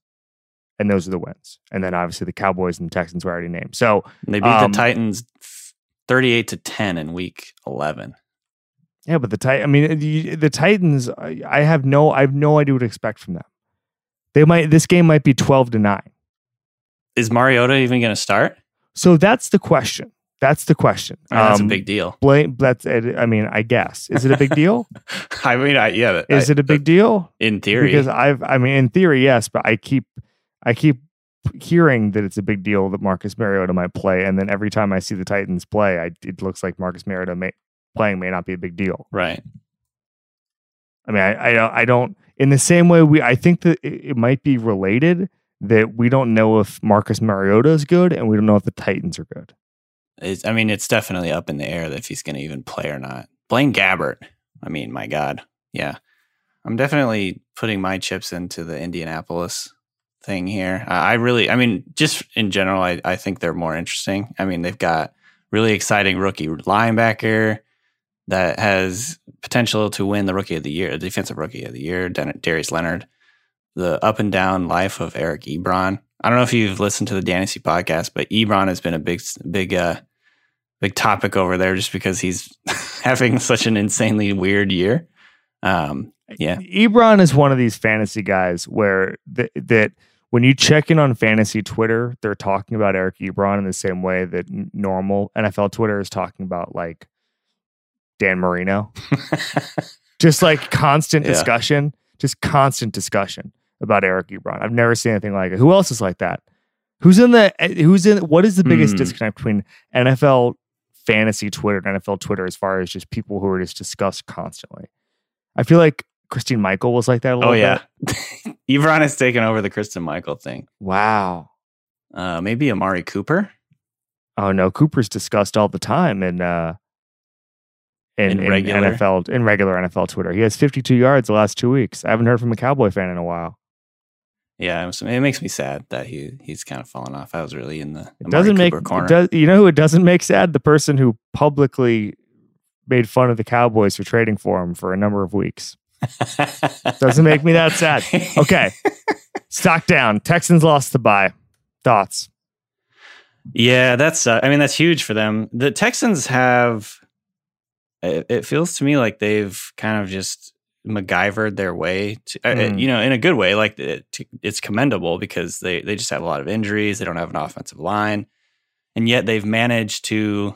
and those are the wins. And then obviously the Cowboys and the Texans were already named. So And they beat Um, the Titans thirty-eight to ten in Week Eleven. Yeah, but the Tit- I mean, the, the Titans. I, have no, I have no idea what to expect from them. They might. This game might be twelve to nine. Is Mariota even going to start? So that's the question. That's the question. I mean, that's a Um, big deal. Blame. That's. I mean, I guess. Is it a big deal? [laughs] I mean, I, yeah. Is I- it a big deal? in theory? Because I've. I mean, in theory, yes, but I keep. I keep hearing that it's a big deal that Marcus Mariota might play, and then every time I see the Titans play, I, it looks like Marcus Mariota may, playing may not be a big deal. right. I mean, I, I don't, I don't. In the same way, we, I think that it, it might be related that we don't know if Marcus Mariota is good, and we don't know if the Titans are good. It's, I mean, it's definitely up in the air if he's going to even play or not. Blaine Gabbert. I mean, my God. Yeah. I'm definitely putting my chips into the Indianapolis thing here. Uh, I really, I mean, just in general, I, I think they're more interesting. I mean, they've got really exciting rookie linebacker that has potential to win the rookie of the year, the defensive rookie of the year, Darius Leonard. The up and down life of Eric Ebron. I don't know if you've listened to the Dynasty podcast, but Ebron has been a big, big, uh, big topic over there just because he's [laughs] having such an insanely weird year. Um, yeah, Ebron is one of these fantasy guys where th- that when you check in on fantasy Twitter, they're talking about Eric Ebron in the same way that normal NFL Twitter is talking about like Dan Marino. [laughs] just like constant Yeah. discussion, just constant discussion about Eric Ebron. I've never seen anything like it. Who else is like that? Who's in the eh, who's in what is the biggest Hmm. disconnect between NFL fantasy Twitter and NFL Twitter as far as just people who are just discussed constantly? I feel like Christine Michael was like that a little oh yeah. [laughs] Ebron has taken over the Christine Michael thing. Wow. Uh, maybe Amari Cooper. Oh no, Cooper's discussed all the time in uh in, In in regular? NFL in regular NFL Twitter. He has 52 yards the last two weeks. I haven't heard from a Cowboy fan in a while. Yeah, it, makes me sad that he he's kind of fallen off. I was really in the It doesn't make corner. does, you know who it doesn't make sad? The person who publicly made fun of the Cowboys for trading for him for a number of weeks. Doesn't make me that sad. Okay. Stock down. Texans lost the buy. Thoughts? Yeah, that's. Uh, I mean, that's huge for them. The Texans have. It, it feels to me like they've kind of just MacGyvered their way to, uh, Mm. you know, in a good way. Like it, it's commendable because they they just have a lot of injuries. They don't have an offensive line, and yet they've managed to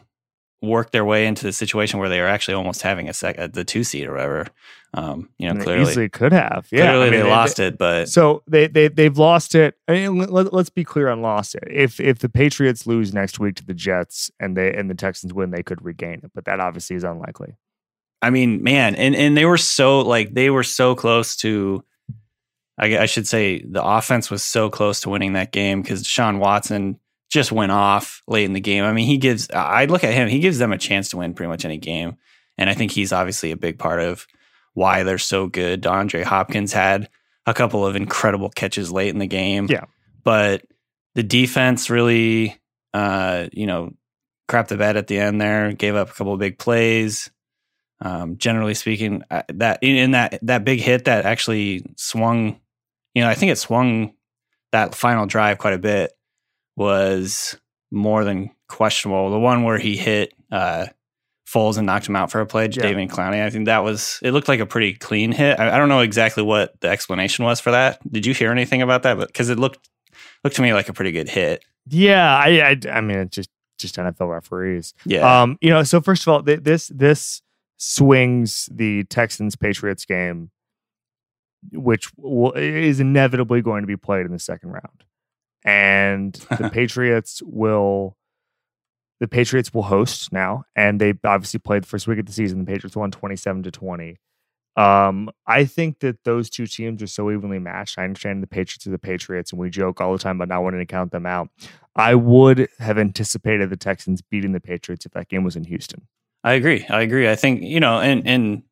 work their way into the situation where they are actually almost having a sec, uh, the two seed or whatever. Um, you know, And they clearly, easily could have. Yeah. clearly I mean, they lost it, but So they they they've lost it. I mean, let, let's be clear on lost it. If if the Patriots lose next week to the Jets and they and the Texans win, they could regain it, but that obviously is unlikely. I mean, man, and and they were so like they were so close to. I, I should say the offense was so close to winning that game because Sean Watson just went off late in the game. I mean, he gives. I look at him; he gives them a chance to win pretty much any game, and I think he's obviously a big part of why they're so good. DeAndre Hopkins had a couple of incredible catches late in the game. Yeah. but the defense really, uh, you know, crapped the bed at the end there. Gave up a couple of big plays. Um, generally speaking, uh, that in, in that that big hit that actually swung, you know, I think it swung that final drive quite a bit was more than questionable. The one where he hit uh, Foles and knocked him out for a play, Yeah. Jadeveon Clowney. I think that was it. Looked like a pretty clean hit. I, I don't know exactly what the explanation was for that. Did you hear anything about that? But because it looked looked to me like a pretty good hit. Yeah, I I, I mean, it's just just NFL referees. Yeah. Um, you know, so first of all, th- this this swings the Texans Patriots game, which will, is inevitably going to be played in the second round, and the [laughs] Patriots will. The Patriots will host now, and they obviously played the first week of the season. The Patriots won twenty-seven to twenty. Um, I think that those two teams are so evenly matched. I understand the Patriots are the Patriots, and we joke all the time about not wanting to count them out. I would have anticipated the Texans beating the Patriots if that game was in Houston. I agree. I agree. I think you know, and and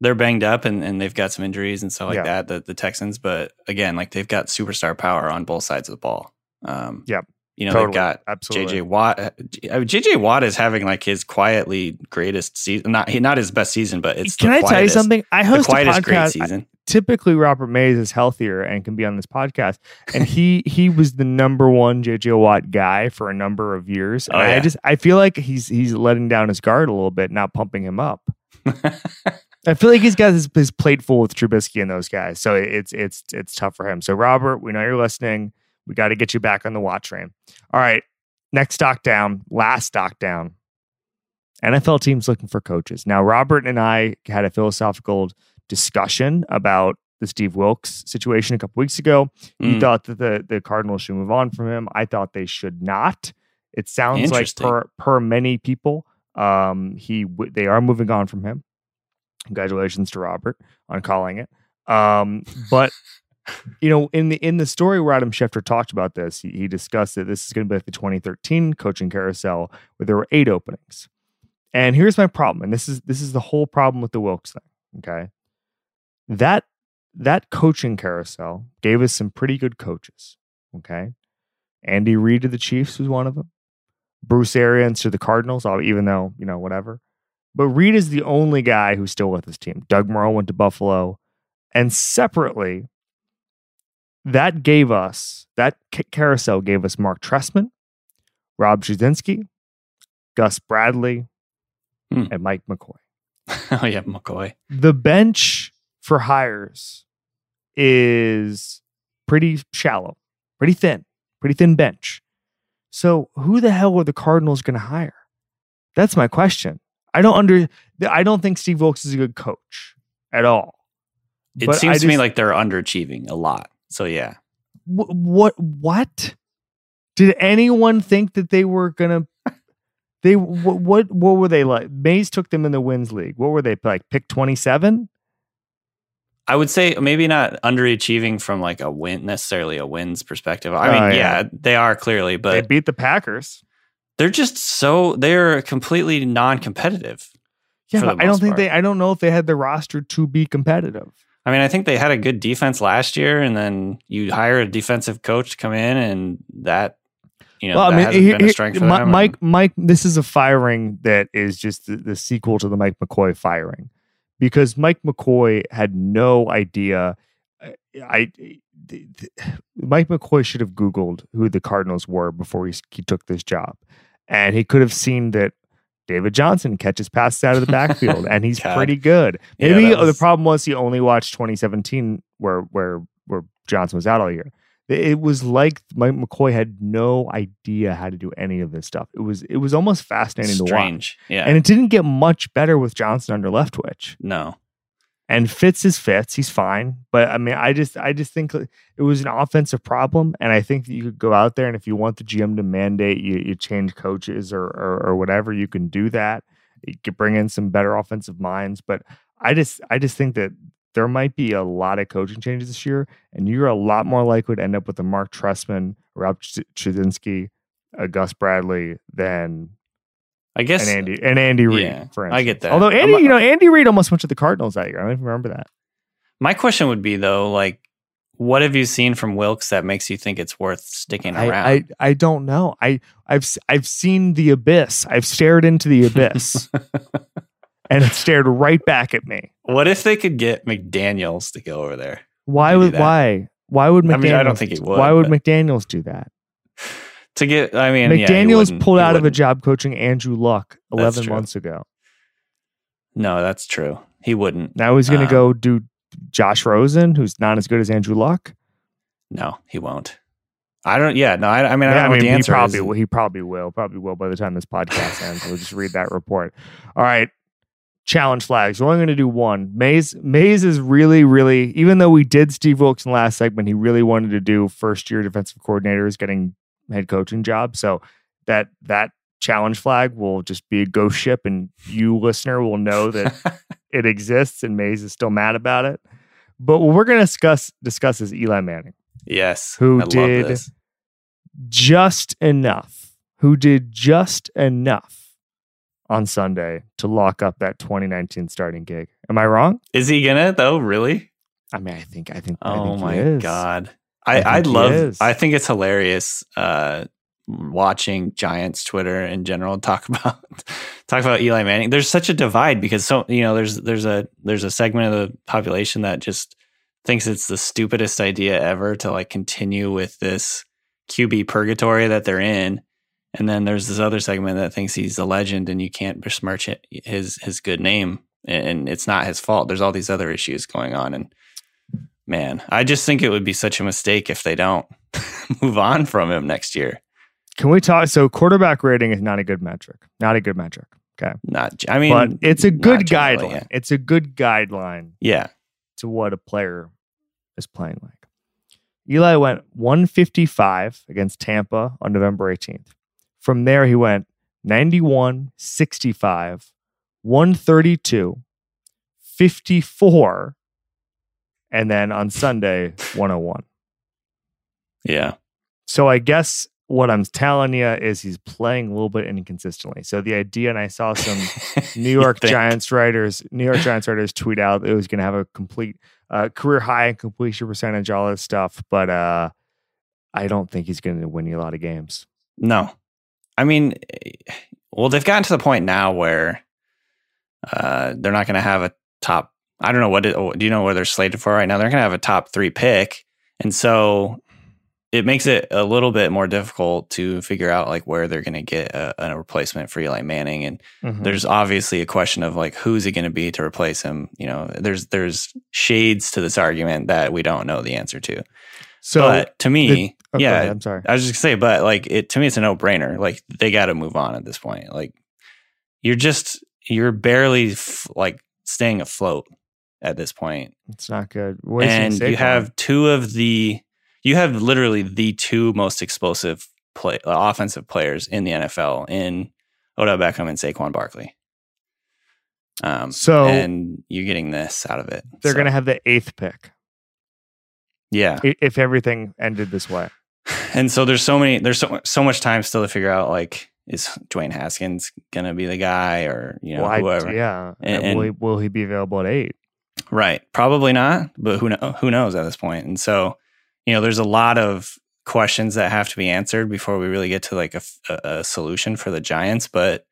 they're banged up and, and they've got some injuries and stuff like Yeah. that. The the Texans, but again, like they've got superstar power on both sides of the ball. Um, Yep. You know, Totally. they've got Absolutely. JJ Watt. uh, I mean, JJ Watt is having like his quietly greatest season. Not not his best season, but it's Can the I tell you something? I The host a quietest great podcast. season. typically Robert Mays is healthier and can be on this podcast. And he [laughs] he was the number one JJ Watt guy for a number of years. And Oh, I just I feel like he's he's letting down his guard a little bit, not pumping him up. [laughs] I feel like he's got his, his plate full with Trubisky and those guys. So it's it's it's tough for him. So Robert, we know you're listening. We got to get you back on the watch train. All right. Next stock down, last stock down. NFL teams looking for coaches. Now, Robert and I had a philosophical discussion about the Steve Wilks situation a couple weeks ago. He Mm. thought that the, the Cardinals should move on from him. I thought they should not. It sounds like per per many people, um, he w- they are moving on from him. Congratulations to Robert on calling it. Um, but [laughs] you know, in the in the story where Adam Schefter talked about this, he, he discussed that this is going to be like the 2013 coaching carousel where there were eight openings. And here's my problem, and this is this is the whole problem with the Wilks thing. Okay, that that coaching carousel gave us some pretty good coaches. Okay, Andy Reid to the Chiefs was one of them. Bruce Arians to the Cardinals, even though you know whatever. But Reid is the only guy who's still with his team. Doug Marrone went to Buffalo, and separately, that gave us that carousel gave us Marc Trestman, Rob Chudzinski, Gus Bradley, Hmm. and Mike McCoy. [laughs] oh yeah, McCoy. The bench for hires is pretty shallow, pretty thin, pretty thin bench. So who the hell are the Cardinals going to hire? That's my question. I don't under. I don't think Steve Wilks is a good coach at all. It But seems to me like they're underachieving a lot. So yeah, Wh- what what did anyone think that they were gonna [laughs] they what what, what were they like mays took them in the wins league what were they like pick 27 I would say maybe not underachieving from like a win necessarily a wins perspective. I mean, Oh, yeah. yeah. they are clearly, but they beat the packers they're just so they're completely non-competitive. yeah but i don't think part. they i don't know if they had the roster to be competitive I mean, I think they had a good defense last year, and then you hire a defensive coach to come in, and that you know well i mean hasn't here- been a here- strength for them. mike mike this is a firing that is just the, the sequel to the mike mccoy firing because mike mccoy had no idea uh, I, I th- th- Mike McCoy should have Googled who the Cardinals were before he, he took this job. And he could have seen that David Johnson catches passes out of the [laughs] backfield and he's God. pretty good. Yeah, Maybe the problem was he only watched 2017 where where where Johnson was out all year. It was like Mike McCoy had no idea how to do any of this stuff. It was it was almost fascinating to watch. yeah. And it didn't get much better with Johnson under Leftwich no, and Fitz is Fitz. He's fine, but I mean, I just, I just think it was an offensive problem, and I think that you could go out there and if you want the GM to mandate you, you change coaches or, or or whatever, you can do that. You could bring in some better offensive minds, but I just, I just think that there might be a lot of coaching changes this year, and you're a lot more likely to end up with a Marc Trestman, Rob Ch- Chudzinski, a Gus Bradley than I guess an Andy and Andy Reid. yeah, for I get that. Although Andy, I'm- you know, Andy Reid almost went to the Cardinals that year. I don't even remember that. my question would be though, like, what have you seen from Wilks that makes you think it's worth sticking around? I, I I don't know. I I've I've seen the abyss. I've stared into the abyss, [laughs] and it stared right back at me. what if they could get McDaniels to go over there Why would why why would McDaniels? I mean, I don't think he would, Why would but- McDaniels do that? To get? I mean, yeah, McDaniels wouldn't- pulled out of a job coaching Andrew Luck eleven months ago. No, that's true. He wouldn't. Now he's going to Um, go do Josh Rosen, who's not as good as Andrew Luck. No, he won't. I don't. Yeah, no. I, I mean, I Yeah, don't know what the he probably is. will. He probably will. Probably will by the time this podcast [laughs] ends. We'll just read that report. All right. Challenge flags. We're only going to do one. Mays Mays is really, really. Even though we did Steve Wilks in the last segment, he really wanted to do first year defensive coordinators getting head coaching job. So that that challenge flag will just be a ghost ship, and you listener will know that [laughs] it exists, and Mays is still mad about it. But what we're going to discuss discuss is Eli Manning, yes. Who I did- just enough, who did just enough on Sunday to lock up that 2019 starting gig. Am I wrong? Is he gonna though? Really? I mean, I think I think. I Oh think he my god. I I, I, love. I think it's hilarious uh watching Giants Twitter in general talk [laughs] about talk about Eli Manning. There's such a divide because so you know there's there's a there's a segment of the population that just thinks it's the stupidest idea ever to like continue with this QB purgatory that they're in. And then there's this other segment that thinks he's a legend and you can't besmirch it, his his good name and it's not his fault. There's all these other issues going on and man, I just think it would be such a mistake if they don't [laughs] move on from him next year. Can we talk? So, quarterback rating is not a good metric. Not a good metric. Okay, Not, I mean, but it's a good guideline. yeah. It's a good guideline Yeah. to what a player is playing like. Eli went 155 against Tampa on November 18th. From there, he went 91, 65, 132, 54, and then on Sunday, 101. Yeah. So I guess what I'm telling you is he's playing a little bit inconsistently. So the idea, and I saw some [laughs] New York? Giants writers, New York Giants writers tweet out that it was going to have a complete uh, career high in completion percentage, all this stuff. But uh, I don't think he's going to win you a lot of games. No. I mean, eh, well, they've gotten to the point now where uh, they're not going to have a top. I don't know what. It, oh, do you know where they're slated for right now? They're going to have a top three pick, and so it makes it a little bit more difficult to figure out like where they're going to get a, a replacement for Eli Manning. And Mhm. there's obviously a question of like who's it going to be to replace him. You know, there's there's shades to this argument that we don't know the answer to. so but to me, oh, go yeah, I'm sorry. I was just gonna say, but like it to me, it's a no brainer. Like they got to move on at this point. Like you're just you're barely f- like staying afloat at this point, It's not good. And you have two of the you have literally the two most explosive play uh, offensive players in the NFL in Odell Beckham and Saquon Barkley. Um, So- and you're getting this out of it. they're So, going to have the eighth pick yeah. if everything ended this way. [laughs] and so there's so many there's so so much time still to figure out like is Dwayne Haskins gonna be the guy or you know Well, I- whoever yeah. And- will, he, and- will he be available at eight? Right probably not but who know who knows at this point. and so you know there's a lot of questions that have to be answered before we really get to like a solution for the Giants but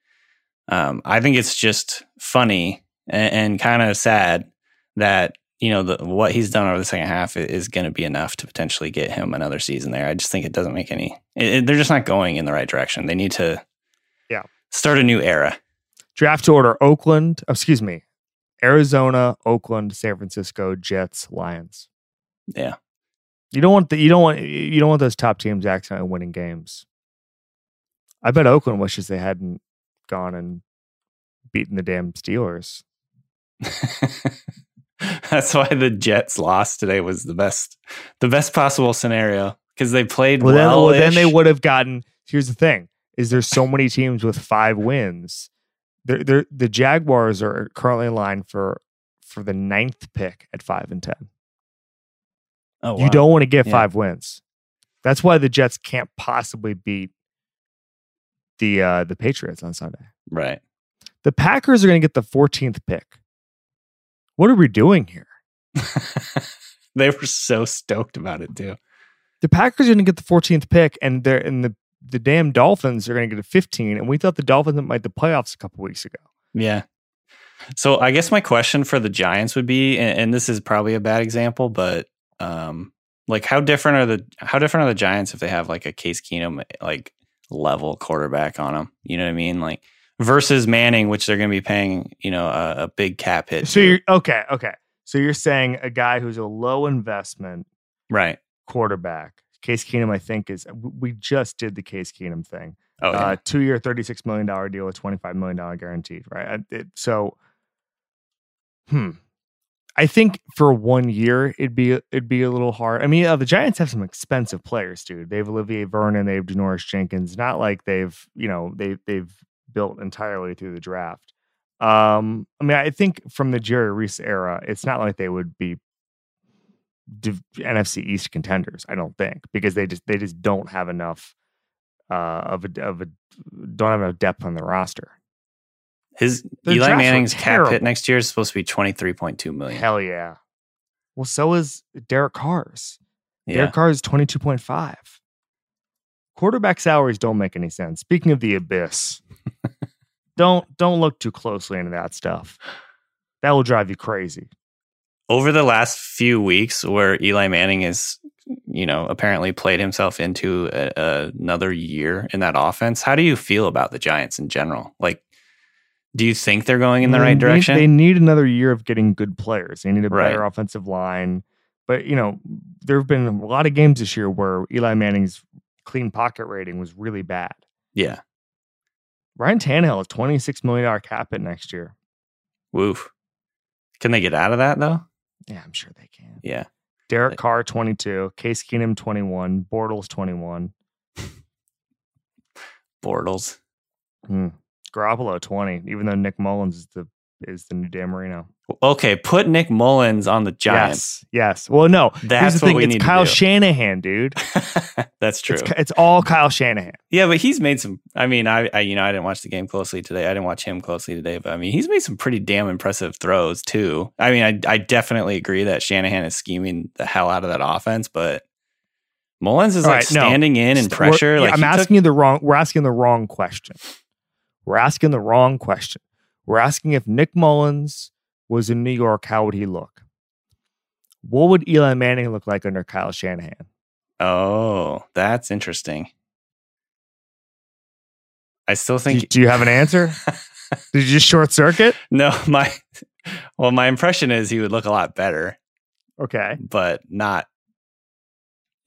um, I think it's just funny and, and kind of sad that you know the, what he's done over the second half is going to be enough to potentially get him another season there. I just think it doesn't make any. It, it- they're just not going in the right direction. They need to, Yeah. start a new era. Draft order Oakland, oh, excuse me, Arizona, Oakland, San Francisco, Jets, Lions. Yeah, You don't want the you don't want you don't want those top teams accidentally winning games. I bet Oakland wishes they hadn't gone and beaten the damn Steelers. [laughs] that's why the Jets lost today was the best, the best possible scenario because they played Well, then, well. then they would have gotten. Here's the thing: is there's so many teams with five wins. They're, they're, the Jaguars are currently in line for for the ninth pick at five and ten. Oh, You don't want to get Yeah. five wins. That's why the Jets can't possibly beat the uh, the Patriots on Sunday. right. The Packers are going to get the 14th pick. What are we doing here? [laughs] they were so stoked about it too. The Packers are going to get the 14th pick, and they're and the the damn Dolphins are going to get a 15. And we thought the Dolphins might the playoffs a couple weeks ago. Yeah. So I guess my question for the Giants would be, and, and this is probably a bad example, but um, like how different are the how different are the Giants if they have like a Case Keenum like level quarterback on them? You know what I mean? Like versus Manning, which they're going to be paying, you know, a, a big cap hit. So to. you're okay, okay. So you're saying a guy who's a low investment right. quarterback. Case Keenum, I think, is we just did the Case Keenum thing. Oh, yeah. uh, two year, $36 million deal with $25 million guaranteed, right? It, so, hmm. I think for one year it'd be it'd be a little hard. I mean, uh, the Giants have some expensive players, dude. They have Olivier Vernon, they have Janoris Jenkins. Not like they've you know they they've built entirely through the draft. Um, I mean, I think from the Jerry Reese era, it's not like they would be div- NFC East contenders. I don't think because they just they just don't have enough uh, of a of a don't have enough depth on the roster. His Their Eli Manning's cap hit next year is supposed to be twenty three point two million. Hell yeah. Well, so is Derek Carr's. Yeah, Derek Carr is 22.5. Quarterback salaries don't make any sense. Speaking of the abyss, [laughs] don't don't look too closely into that stuff. That will drive you crazy. Over the last few weeks, where Eli Manning is, you know, apparently played himself into a, a- another year in that offense. How do you feel about the Giants in general? Like, do you think they're going in the mm, They right need- direction? They need another year of getting good players. They need a Right. better offensive line. But you know, there have been a lot of games this year where Eli Manning's clean pocket rating was really bad. yeah, Ryan Tannehill has $26 million cap hit next year. woof. Can they get out of that though? Yeah, I'm sure they can. Yeah, Derek Carr 22, Case Keenum 21, Bortles 21, [laughs] Bortles. hmm. Garoppolo 20. Even though Nick Mullens is the is the new Dan Marino. Okay, put Nick Mullens on the Giants. Yes, yes. Well, no. That's here's the what thing. we it's need to Kyle. Shanahan, dude. [laughs] That's true. It's, it's all Kyle Shanahan. Yeah, but he's made some. I mean, I, I, you know, I didn't watch the game closely today. I didn't watch him closely today, but I mean, he's made some pretty damn impressive throws too. I mean, I, I definitely agree that Shanahan is scheming the hell out of that offense, but Mullens is All like right, no. standing in and We're- pressure. like I'm he took- asking you the wrong. We're asking the wrong question. We're asking the wrong question. We're asking if Nick Mullens was in New York, how would he look? What would Eli Manning look like under Kyle Shanahan? oh, that's interesting. I still Do, think do you have an answer? [laughs] Did you just short circuit? no. My well, my impression is he would look a lot better, Okay. but not.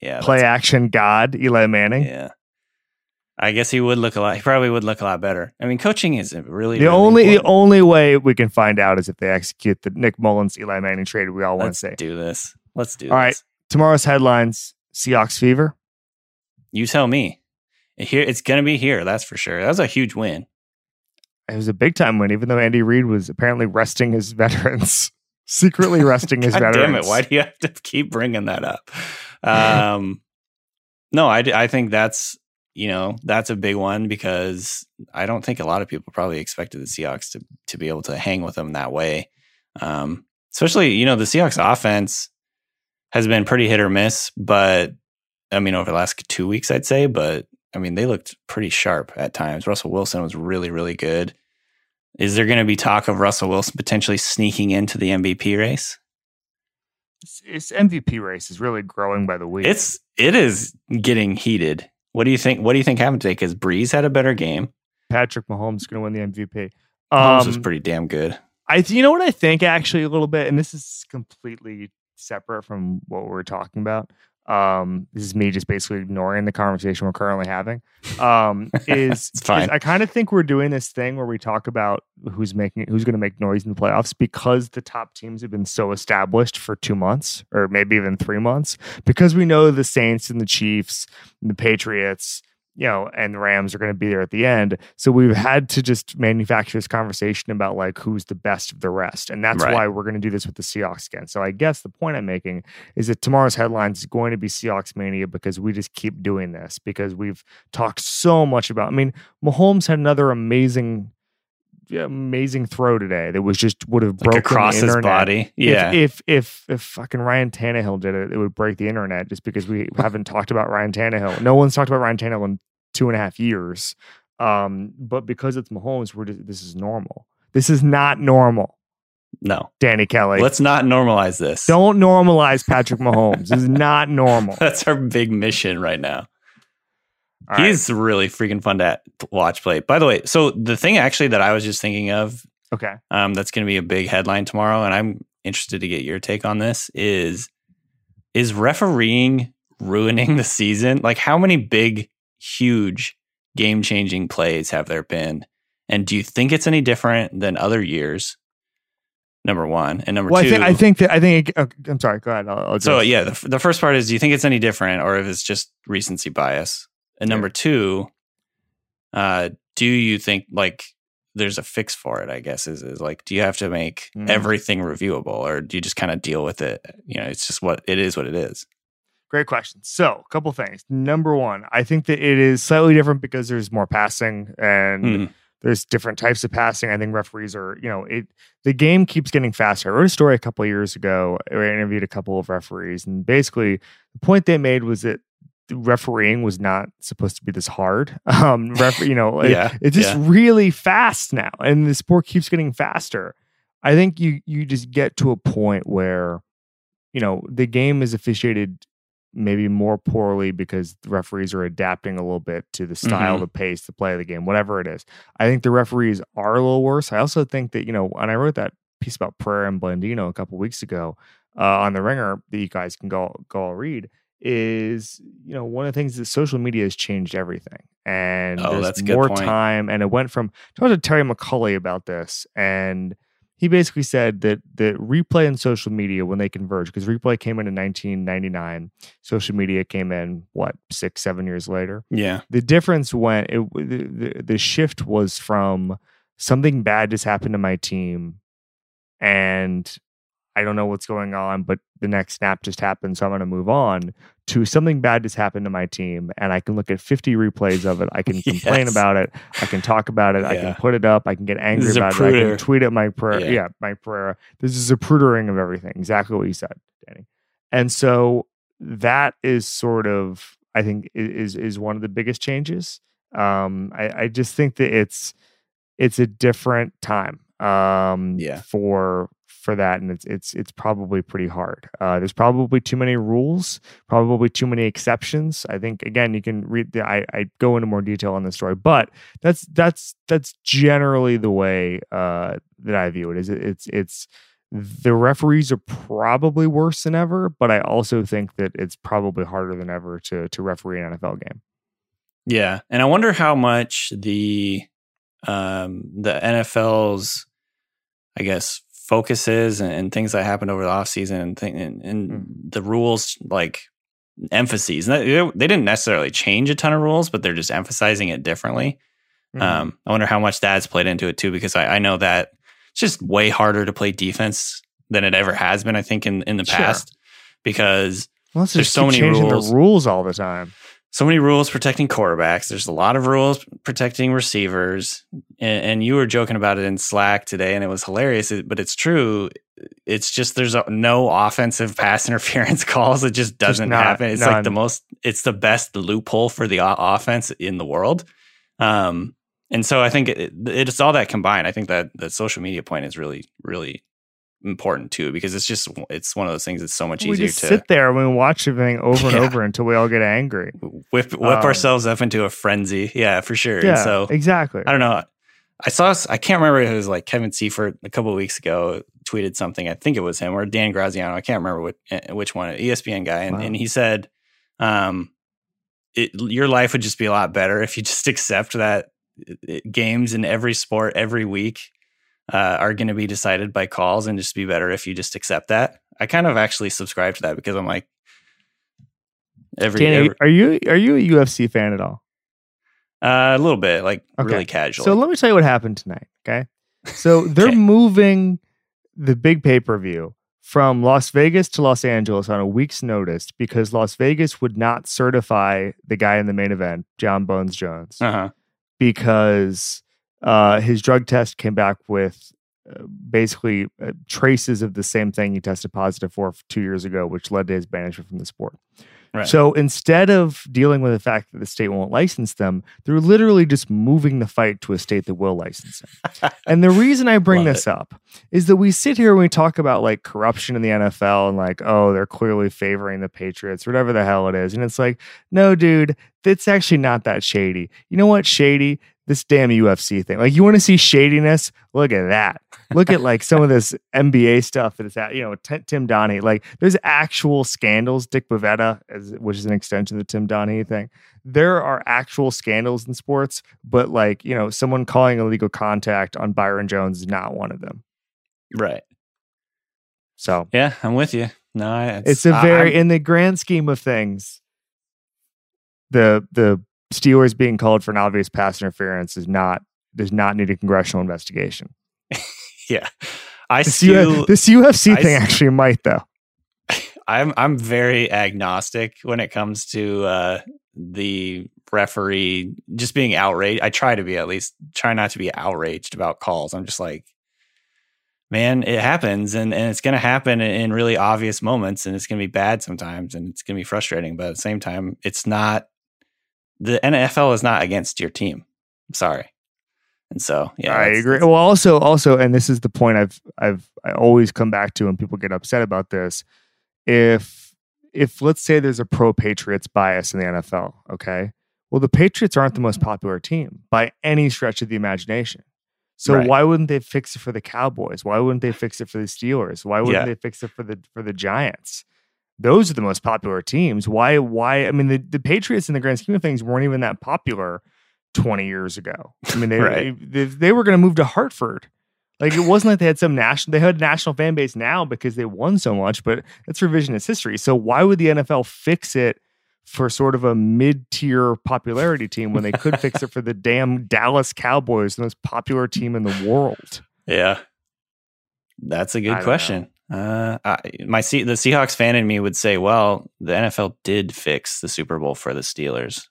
Yeah, Play action God, Eli Manning. Yeah. I guess he would look a lot. He probably would look a lot better. I mean, coaching is really The really only the only way we can find out is if they execute the Nick Mullens Eli Manning trade we all want to say. do this. Let's do this. All right. Tomorrow's headlines: Seahawks fever. You tell me. Here, it's gonna be here. That's for sure. That was a huge win. It was a big time win, even though Andy Reid was apparently resting his [laughs] veterans, secretly resting his [laughs] God veterans. damn it! Why do you have to keep bringing that up? Um, no, I think that's you know that's a big one because I don't think a lot of people probably expected the Seahawks to to be able to hang with them that way. Um, especially you know the Seahawks offense has been pretty hit or miss, but I mean over the last two weeks I'd say, but I mean they looked pretty sharp at times. Russell Wilson was really really good. Is there going to be talk of Russell Wilson potentially sneaking into the MVP race? It's, it's MVP race is really growing by the week. It's it is getting heated. What do you think? What do you think happened today? Because Brees had a better game. Patrick Mahomes is going to win the MVP. Mahomes Um, was pretty damn good. I you know what I think actually a little bit, and this is completely separate from what we're talking about. Um, this is me just basically ignoring the conversation we're currently having. Um, [laughs] is, It's fine. is I kind of think we're doing this thing where we talk about who's making who's going to make noise in the playoffs because the top teams have been so established for two months or maybe even three months because we know the Saints and the Chiefs and the Patriots you know, and the Rams are going to be there at the end. So we've had to just manufacture this conversation about like who's the best of the rest. And that's Right. why we're going to do this with the Seahawks again. So I guess the point I'm making is that tomorrow's headlines is going to be Seahawks mania because we just keep doing this because we've talked so much about. I mean, Mahomes had another amazing, yeah, amazing throw today that was just would have Like broken across the his body. Yeah. If, if if if fucking Ryan Tannehill did it, it would break the internet just because we [laughs] haven't talked about Ryan Tannehill. No one's talked about Ryan Tannehill in two and a half years. Um, but because it's Mahomes, we're just, this is normal. This is not normal, no. Danny Kelly. Let's not normalize this. Don't normalize Patrick Mahomes. this is not normal. [laughs] That's our big mission right now. All right. He's really freaking fun to watch play. By the way, so the thing actually that I was just thinking of okay. um, that's going to be a big headline tomorrow, and I'm interested to get your take on this. Is is refereeing ruining [laughs] the season? Like, how many big, huge, game changing plays have there been? And do you think it's any different than other years? Number one and number Well, two. I think I think that I think. It, okay, I'm sorry. Go ahead. I'll, I'll so yeah, the, the first part is do you think it's any different or if it's just recency bias? And number two, uh, do you think like there's a fix for it? I guess is, is like, do you have to make Mm. everything reviewable or do you just kind of deal with it? You know, it's just what it is what it is. Great question. So, a couple things. Number one, I think that it is slightly different because there's more passing and Mm. there's different types of passing. I think referees are, you know, it the game keeps getting faster. I wrote a story a couple of years ago. where I interviewed a couple of referees, and basically the point they made was that refereeing was not supposed to be this hard. [laughs] Um, ref, you know, it- Yeah, it's just yeah. really fast now, and the sport keeps getting faster. I think you you just get to a point where, you know, the game is officiated maybe more poorly because the referees are adapting a little bit to the style, Mhm. the pace, the play of the game, whatever it is. I think the referees are a little worse. I also think that, you know, and I wrote that piece about Pereira and Blandino a couple weeks ago uh, on the ringer that you guys can go go all read is you know one of the things that social media has changed everything and Oh, there's that's a good more time and it went from I talked to Terry McAulay about this and he basically said that the replay and social media when they converge because replay came in in 1999 social media came in what six seven years later Yeah. the difference went it the, the, the shift was from something bad just happened to my team and I don't know what's going on, but the next snap just happened, so I'm going to move on to something bad just happened to my team, and I can look at 50 replays of it. I [laughs] can complain about it. I can talk about it. I can put it up. I can get angry about it. I can tweet at my prayer. Yeah. Yeah. my prayer. This is a prudering of everything. Exactly what you said, Danny. And so that is sort of, I think, is is one of the biggest changes. Um, I, I just think that it's it's a different time um Yeah. for for that and it's it's it's probably pretty hard. Uh there's probably too many rules probably too many exceptions. I think again you can read the i i go into more detail on the story but that's that's that's generally the way uh that i view it is it, it's it's the referees are probably worse than ever but i also think that it's probably harder than ever to to referee an nfl game. Yeah, and I wonder how much the um, the NFL's, I guess, focuses and, and things that happened over the offseason and, thing, and, and Mm. the rules like emphases. And They, they didn't necessarily change a ton of rules, but they're just emphasizing it differently. Mm-hmm. Um, I wonder how much that's played into it too, because I, I know that it's just way harder to play defense than it ever has been. I think in in the Sure. past because well, there's so many rules. the rules all the time so many rules protecting quarterbacks. There's a lot of rules protecting receivers. And, and you were joking about it in Slack today, and it was hilarious. But it's true. It's just there's a, no offensive pass [laughs] interference calls. It just doesn't not, happen. It's like the most. It's the best loophole for the offense in the world. Um, and so I think it, it's all that combined. I think that the social media point is really, really important too, because it's just it's one of those things that's so much we easier to sit there and we watch everything over and [laughs] Yeah. over until we all get angry. whip whip Um, ourselves up into a frenzy. Yeah, for sure. Yeah, And so exactly. I don't know. I saw. I can't remember. If it was like Kevin Seifert a couple of weeks ago tweeted something. I think it was him or Dan Graziano. I can't remember what eh, which one. ESPN guy, and, Wow. and he said, um, it, "Your life would just be a lot better if you just [laughs] accept that eh, games in every sport every week uh, are going to be decided by calls, and just be better if you just accept that." I kind of actually subscribe to that because I'm like, every, Danny, every are you are you a UFC fan at all? uh, a little bit like Okay. really casual. So let me tell you what happened tonight. Okay, so [laughs] they're Okay. moving the big pay per view from Las Vegas to Los Angeles on a week's notice because Las Vegas would not certify the guy in the main event, Jon Bones Jones. uh huh. because uh, his drug test came back with uh, basically uh, traces of the same thing he tested positive for two years ago, which led to his banishment from the sport. Right. So instead of dealing with the fact that the state won't license them, they're literally just moving the fight to a state that will license them. [laughs] and the reason I bring Love this up is that we sit here and we talk about like corruption in the NFL and like, oh, they're clearly favoring the Patriots, whatever the hell it is. And it's like, no, dude, it's actually not that shady. You know what? Shady? This damn UFC thing. Like, you want to see shadiness? Look at that. Look at like some of this [laughs] NBA stuff that is at, you know, T- Tim Donaghy. Like, there's actual scandals. Dick Bavetta, as, which is an extension of the Tim Donaghy thing. There are actual scandals in sports, but like, you know, someone calling illegal contact on Byron Jones is not one of them. Right. So yeah, I'm with you. No, it's, it's a very in the grand scheme of things. The the Steelers being called for an obvious pass interference is not does not need a congressional investigation. [laughs] yeah, I this, still, this UFC I, thing actually might though. [laughs] I'm I'm very agnostic when it comes to uh, the referee just being outraged. I try to be at least try not to be outraged about calls. I'm just like, man, it happens and, and it's going to happen in really obvious moments and it's going to be bad sometimes and it's going to be frustrating. But at the same time, it's not the NFL is not against your team. I'm sorry. And so, yeah, I agree. Well, also, also, and this is the point I've, I've, I always come back to when people get upset about this. If, if let's say there's a pro Patriots bias in the NFL, okay, well, the Patriots aren't the most mm-hmm. popular team by any stretch of the imagination. So right. why wouldn't they fix it for the Cowboys? Why wouldn't they fix it for the Steelers? Why wouldn't yeah. they fix it for the for the Giants? Those are the most popular teams. Why why I mean the, the Patriots in the grand scheme of things weren't even that popular 20 years ago. I mean they [laughs] right. they, they, were going to move to Hartford. Like it wasn't like they had some national they had a national fan base now because they won so much, but it's revisionist history. So why would the NFL fix it for sort of a mid-tier popularity team when they could fix it for the damn Dallas Cowboys, the most popular team in the world? Yeah, that's a good question. Uh, I, my the Seahawks fan in me would say, well, the NFL did fix the Super Bowl for the Steelers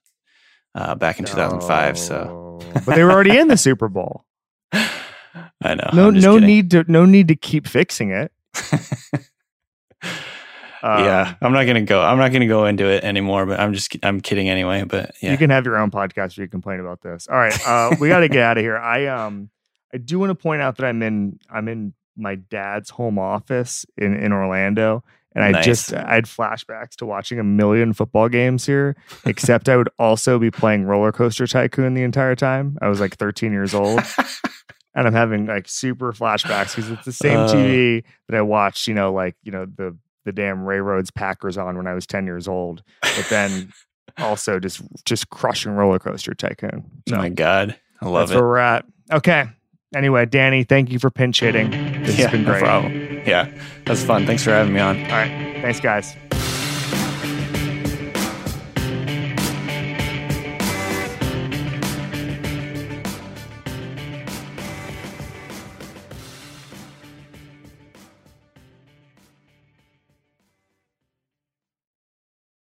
uh, back in no, 2005. So, but they were already in the Super Bowl. [laughs] I know. No, no kidding. need to no need to keep fixing it. [laughs] Um, yeah, I'm not gonna go. I'm not gonna go into it anymore. But I'm just I'm kidding anyway. But yeah, you can have your own podcast where you complain about this. All right, uh, we got to get out of here. I um I do want to point out that I'm in I'm in my dad's home office in in Orlando. And I nice. just I had flashbacks to watching a million football games here, except I would also be playing Roller Coaster Tycoon the entire time. I was like 13 years old. [laughs] and I'm having like super flashbacks because it's the same uh, TV that I watched, you know, like, you know, the the damn Ray Rhodes Packers on when I was 10 years old, but then [laughs] also just just crushing roller coaster tycoon. So, oh my God. I love that's it. where we're at. Okay. Anyway, Danny, thank you for pinch hitting. This yeah, has been great. No problem. Yeah, that's fun. Thanks for having me on. All right. Thanks, guys.